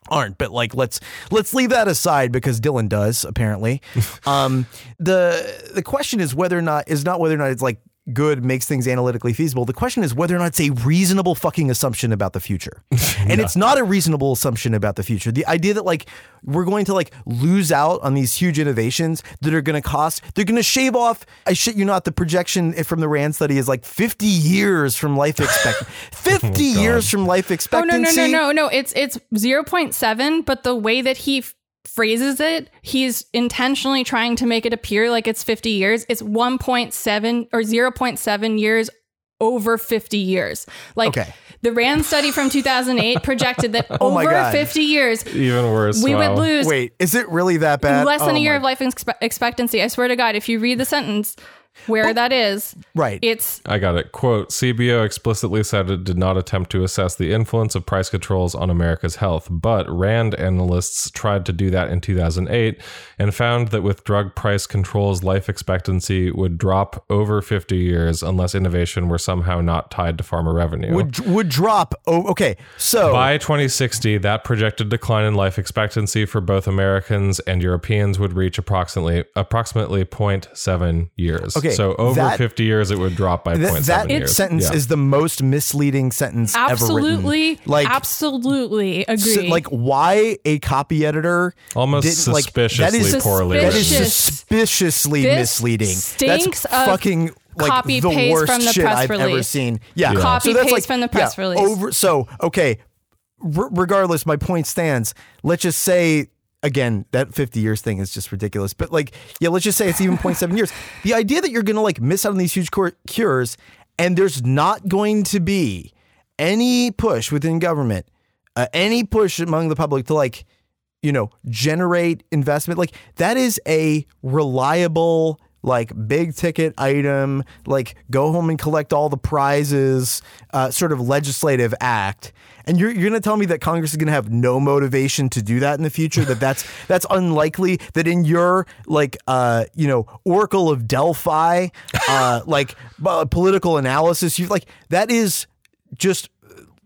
aren't but like let's let's leave that aside because Dylan does apparently um the the question is whether or not is not whether or not it's like good makes things analytically feasible the question is whether or not it's a reasonable fucking assumption about the future and it's not a reasonable assumption about the future the idea that like we're going to like lose out on these huge innovations that are going to cost they're going to shave off i shit you not the projection from the rand study is like 50 years from life expectancy. 50 years from life expectancy. Oh expectancy no no no no no! It's it's zero point seven, but the way that he f- phrases it, he's intentionally trying to make it appear like it's fifty years. It's one point seven or zero point seven years over fifty years. Like Okay. the Rand study from two thousand eight projected that Oh over God. fifty years even worse. we wow. would lose Wait, is it really that bad? less than Oh a year my- of life expe- expectancy. I swear to God, if you read the sentence, where that is. Right. It's I got it. Quote CBO explicitly said it did not attempt to assess the influence of price controls on America's health, but RAND analysts tried to do that in 2008 and found that with drug price controls, life expectancy would drop over 50 years unless innovation were somehow not tied to pharma revenue. would would drop. Oh, okay. So By 2060, that projected decline in life expectancy for both Americans and Europeans would reach approximately approximately 0.7 years. Okay, so over that- 50 years, it would drop by th- 0.7 that years. sentence Yeah. is the most misleading sentence ever absolutely, written. Like, absolutely agree. so- like why a copy editor almost didn't, like, suspiciously that is, poorly that written. is Suspicious. suspiciously This misleading. stinks That's of fucking like copy the paste worst from the shit press I've ever release. seen. Yeah, Yeah. Copy that's paste from the press yeah, release. Over so okay. R- regardless, my point stands. Let's just say again that 50 years thing is just ridiculous. But like, yeah, let's just say it's even 0.7 years. The idea that you're gonna like miss out on these huge cur- cures and there's not going to be any push within government, uh, any push among the public to like you know, generate investment. Like that is a reliable, like big ticket item, like go home and collect all the prizes, uh, sort of legislative act. And you're, you're going to tell me that Congress is going to have no motivation to do that in the future. That that's that's unlikely. That in your like uh you know Oracle of Delphi, uh like uh, political analysis, you like that is just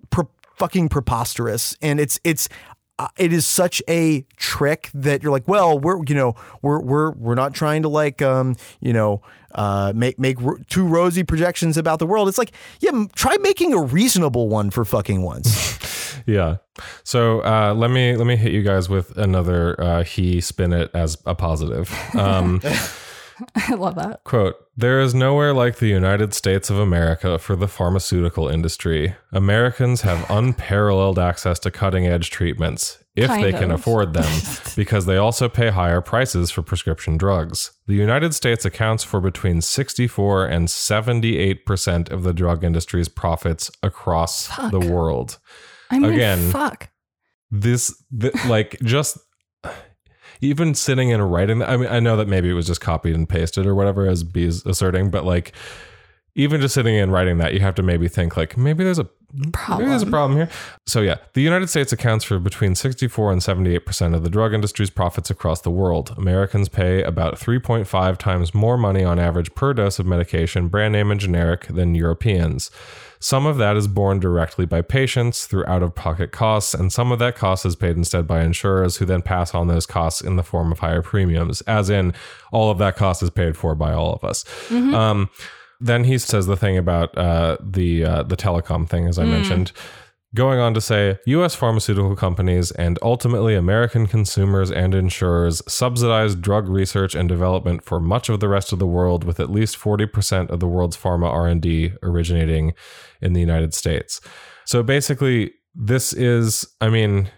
pre- fucking preposterous and it's it's uh, it is such a trick that you're like well we're you know we're we're we're not trying to like um you know uh make make ro- too rosy projections about the world it's like yeah try making a reasonable one for fucking once Yeah. So uh, let me let me hit you guys with another uh, he spin it as a positive. Um, I love that. Quote, there is nowhere like the United States of America for the pharmaceutical industry. Americans have unparalleled access to cutting edge treatments, if Kind they can afford them, because they also pay higher prices for prescription drugs. The United States accounts for between 64 and 78% of the drug industry's profits across the world I mean, Again. fuck. this th- like just even sitting and writing i mean i know that maybe it was just copied and pasted or whatever as b is asserting but like even just sitting and writing that you have to maybe think like maybe there's a maybe there's a problem. here. So yeah the united states accounts for between 64 and 78 percent of the drug industry's profits across the world. Americans pay about 3.5 times more money on average per dose of medication brand name and generic than europeans. Some of that is borne directly by patients through out of pocket costs, and some of that cost is paid instead by insurers who then pass on those costs in the form of higher premiums, as in all of that cost is paid for by all of us. Um, then he says the thing about uh, the uh, the telecom thing, as I mentioned, going on to say U.S. pharmaceutical companies and ultimately American consumers and insurers subsidize drug research and development for much of the rest of the world, with at least forty percent of the world's pharma R and D originating in the United States. So basically, this is, I mean.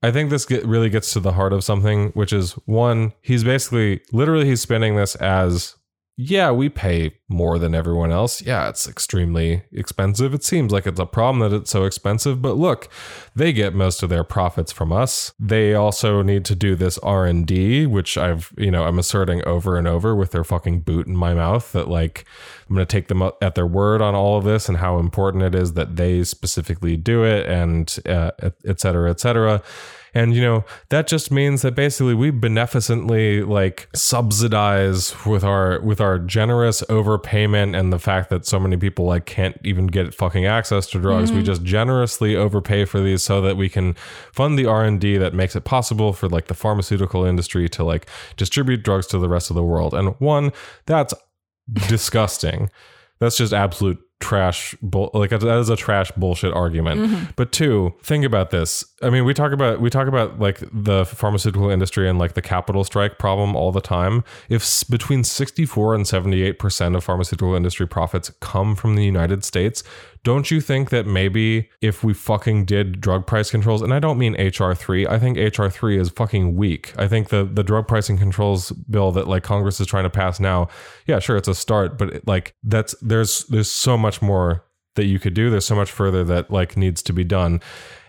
I think this get, really gets to the heart of something, which is one, he's basically, literally, he's spinning this as yeah, we pay more than everyone else. Yeah, it's extremely expensive. It seems like it's a problem that it's so expensive, but look, they get most of their profits from us. They also need to do this R&D, which I've, you know, I'm asserting over and over with their fucking boot in my mouth that like I'm going to take them at their word on all of this and how important it is that they specifically do it and uh, et et cetera, et cetera. And you know that just means that basically we beneficently like subsidize with our with our generous overpayment and the fact that so many people like can't even get fucking access to drugs. We mm-hmm. just generously overpay for these so that we can fund the R and D that makes it possible for like the pharmaceutical industry to like distribute drugs to the rest of the world. And one, that's disgusting. That's just absolute trash bull like that is a trash bullshit argument. Mm-hmm. But two think about this. I mean we talk about we talk about like the pharmaceutical industry and like the capital strike problem all the time. If s- between 64 and 78 percent of pharmaceutical industry profits come from the united states don't you think that maybe if we fucking did drug price controls and i don't mean hr3 i think hr3 is fucking weak. I think the the drug pricing controls bill that like congress is trying to pass now yeah sure it's a start but it, like that's there's there's so much more that you could do. There's so much further that like needs to be done.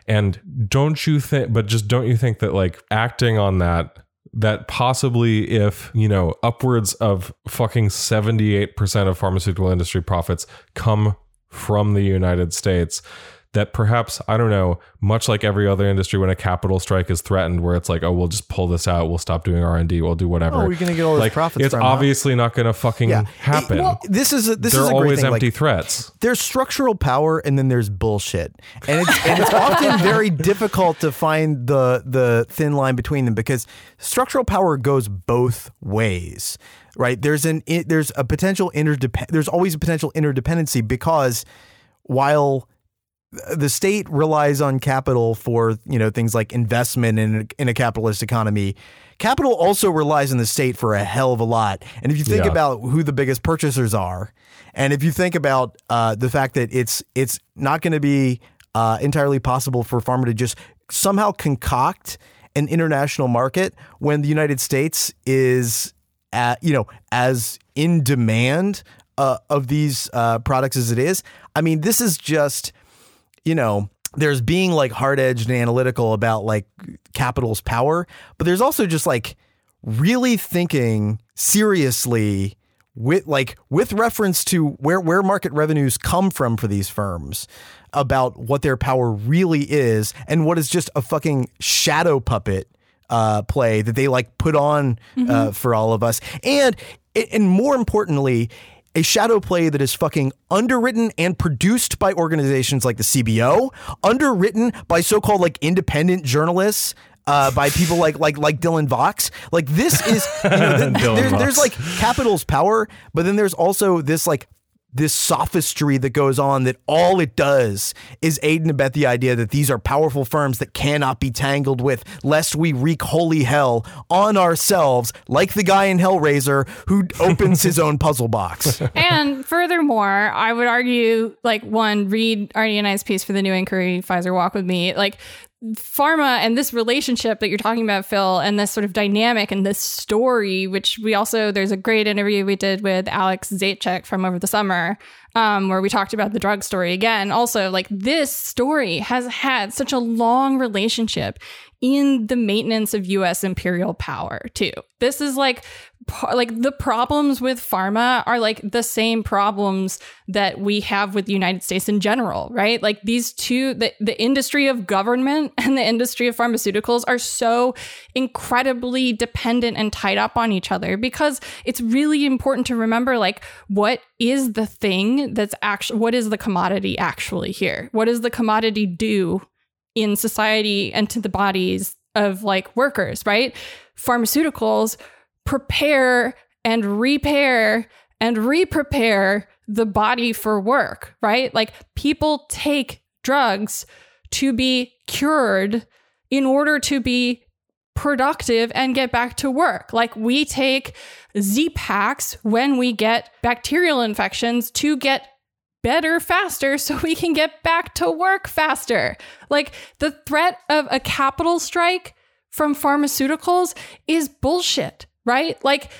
And don't you think but just don't you think that like acting on that that possibly if, you know, upwards of fucking 78% of pharmaceutical industry profits come from the United States, that perhaps I don't know, much like every other industry, when a capital strike is threatened, where it's like, oh, we'll just pull this out, we'll stop doing R and D, we'll do whatever. Oh, we're gonna get all like, profits It's obviously not going to fucking Yeah. happen. Well, this is a, this They're is a great always empty like, threats. there's structural power and then there's bullshit and it's, and it's often very difficult to find the the thin line between them because structural power goes both ways right there's an there's a potential interdepend there's always a potential interdependency because while the state relies on capital for you know things like investment in a, in a capitalist economy. Capital also relies on the state for a hell of a lot. And if you think Yeah. about who the biggest purchasers are, and if you think about uh, the fact that it's it's not going to be uh, entirely possible for a pharma to just somehow concoct an international market when the United States is at, you know as in demand uh, of these uh, products as it is. I mean, this is just you know, there's being like hard edged and analytical about like capital's power, but there's also just like really thinking seriously with like with reference to where where market revenues come from for these firms about what their power really is and what is just a fucking shadow puppet uh, play that they like put on uh, for all of us and and more importantly a shadow play that is fucking underwritten and produced by organizations like the CBO, underwritten by so-called like independent journalists. Uh, by people like like like Dylan Vox, like this is you know, th- Vox. there's like capital's power, but then there's also this like this sophistry that goes on that all it does is aid and abet the idea that these are powerful firms that cannot be tangled with, lest we wreak holy hell on ourselves, like the guy in Hellraiser who opens his own puzzle box. and furthermore, I would argue, like, one, read Artie and I's piece for the new inquiry, Pfizer Walk with Me. Like, pharma and this relationship that you're talking about, Phil, and this sort of dynamic and this story, which we also, there's a great interview we did with Alex Zaitchik from over the summer, um, where we talked about the drug story again. Also, like, this story has had such a long relationship in the maintenance of US imperial power, too. This is like, like the problems with pharma are like the same problems that we have with the United States in general, right? Like these two, the, the industry of government and the industry of pharmaceuticals are so incredibly dependent and tied up on each other because it's really important to remember like what is the thing that's actually, what is the commodity actually here? What does the commodity do in society and to the bodies of like workers, right? Pharmaceuticals prepare and repair and re-prepare the body for work, right? Like people take drugs to be cured in order to be productive and get back to work. Like we take Z-Paks when we get bacterial infections to get better faster so we can get back to work faster. Like the threat of a capital strike from pharmaceuticals is bullshit, right? Like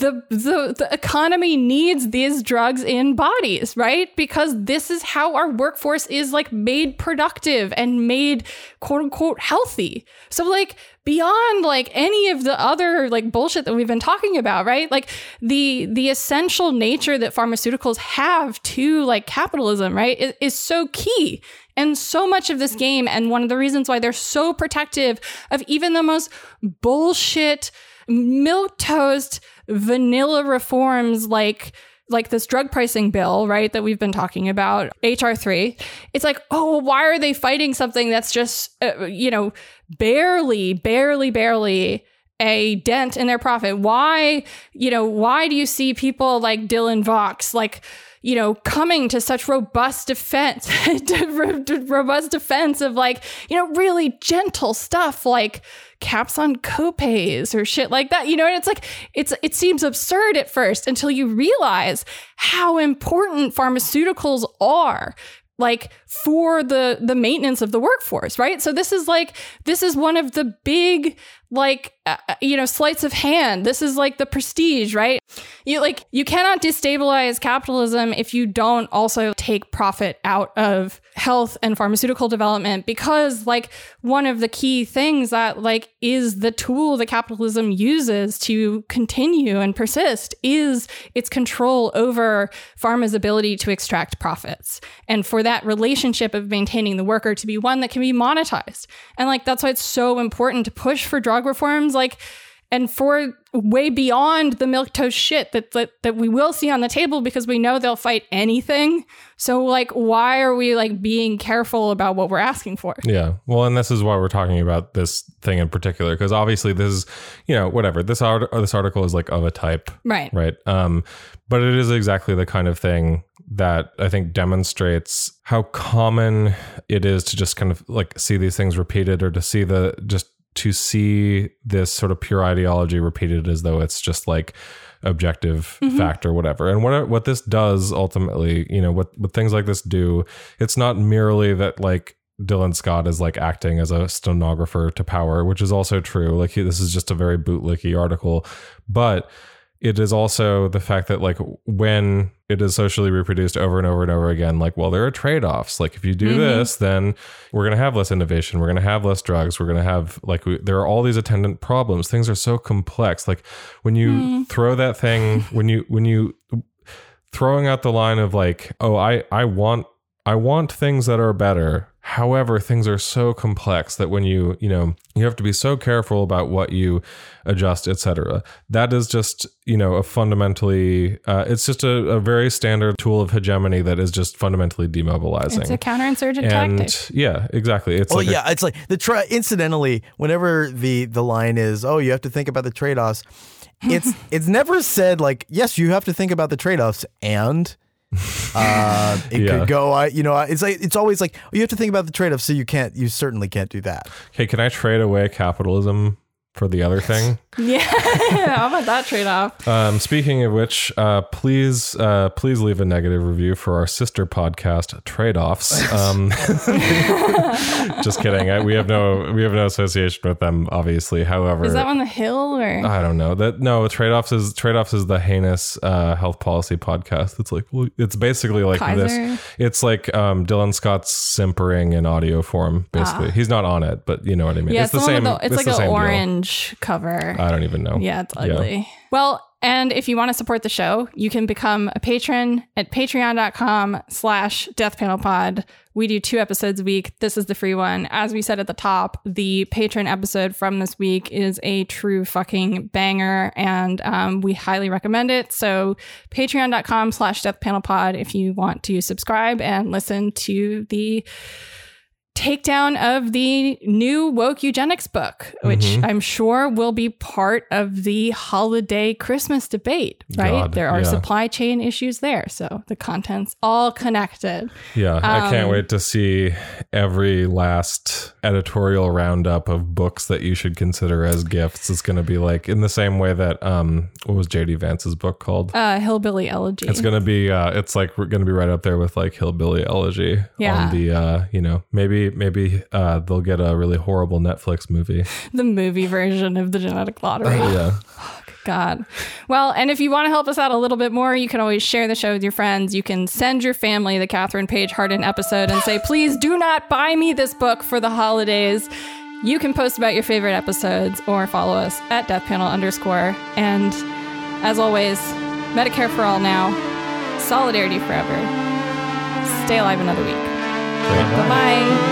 the, the the economy needs these drugs in bodies, right? Because this is how our workforce is like made productive and made quote unquote healthy. So like beyond like any of the other like bullshit that we've been talking about, right? Like the the essential nature that pharmaceuticals have to like capitalism, right, is, is so key. And so much of this game, and one of the reasons why they're so protective of even the most bullshit milk toast vanilla reforms like like this drug pricing bill, right, that we've been talking about, HR3. It's like, oh, why are they fighting something that's just, uh, you know, barely, barely, barely a dent in their profit? Why, you know, why do you see people like Dylan Vox, like, you know, coming to such robust defense, robust defense of like, you know, really gentle stuff like caps on copays or shit like that. You know, and it's like it's it seems absurd at first until you realize how important pharmaceuticals are like for the the maintenance of the workforce right so this is like this is one of the big like uh, you know sleights of hand. This is like the prestige right? You like you cannot destabilize capitalism if you don't also take profit out of health and pharmaceutical development because like one of the key things that like is the tool that capitalism uses to continue and persist is its control over pharma's ability to extract profits and for that relationship of maintaining the worker to be one that can be monetized. And like that's why it's so important to push for drug reforms like and for way beyond the milk toast shit that, that that we will see on the table because we know they'll fight anything. So like why are we like being careful about what we're asking for? Yeah. Well, and this is why we're talking about this thing in particular because obviously this is, you know, whatever. This art- this article is like of a type. Right. Right. Um but it is exactly the kind of thing that I think demonstrates how common it is to just kind of like see these things repeated or to see the just to see this sort of pure ideology repeated as though it's just like objective mm-hmm. fact or whatever. And what what this does ultimately, you know, what what things like this do, it's not merely that like Dylan Scott is like acting as a stenographer to power, which is also true. Like he, this is just a very bootlicky article, but it is also the fact that like when it is socially reproduced over and over and over again like well there are trade-offs. Like if you do mm-hmm. this then we're going to have less innovation. We're going to have less drugs. We're going to have like we, there are all these attendant problems. Things are so complex. Like when you mm-hmm. throw that thing when you when you throwing out the line of like oh i i want i want things that are better however things are so complex that when you you know you have to be so careful about what you adjust etc that is just you know a fundamentally uh, it's just a, a very standard tool of hegemony that is just fundamentally demobilizing It's a counterinsurgent and tactic. yeah exactly it's Well, like a- yeah, it's like the try. Incidentally, whenever the the line is, "Oh, you have to think about the trade offs," it's it's never said like, "Yes, you have to think about the trade offs," and uh, it Yeah. could go. I, you know, it's like it's always like oh, you have to think about the trade offs, so you can't. You certainly can't do that. hey can i trade away capitalism for the other thing Yeah. How about that trade off? Um, speaking of which, uh, please, uh, please leave a negative review for our sister podcast, Trade Offs. Um, just kidding. I, we have no, we have no association with them, obviously. However, Is that on the hill or I don't know that. No, Trade Offs is Trade Offs is the heinous uh, health policy podcast. It's like, it's basically like Kaiser? this. It's like um, Dylan Scott's simpering in audio form. Basically, he's not on it, but you know what I mean. Yeah, it's, the one same. the, it's, like an same deal. orange cover. I don't even know. Yeah, it's ugly. Well, and if you want to support the show, you can become a patron at patreon.com slash deathpanelpod. We do two episodes a week. This is the free one. As we said at the top, the patron episode from this week is a true fucking banger, and um, we highly recommend it. So patreon.com slash deathpanelpod if you want to subscribe and listen to the takedown of the new woke eugenics book, which Mm-hmm. I'm sure will be part of the holiday Christmas debate, right? God, there are yeah. supply chain issues there. So the content's all connected. Yeah, I can't Um, wait to see every last editorial roundup of books that you should consider as gifts. It's going to be like in the same way that um, what was JD Vance's book called? Uh, Hillbilly Elegy. It's gonna be uh, it's like we're gonna be right up there with like Hillbilly Elegy Yeah. on the uh, you know maybe maybe uh, they'll get a really horrible Netflix movie. the movie version of the genetic lottery. yeah, God. Well, and if you want to help us out a little bit more, you can always share the show with your friends. You can send your family the Kathryn Paige Harden episode and say, please do not buy me this book for the holidays. You can post about your favorite episodes or follow us at death panel underscore. And as always, Medicare for all now, solidarity forever. Stay alive another week. Bye bye.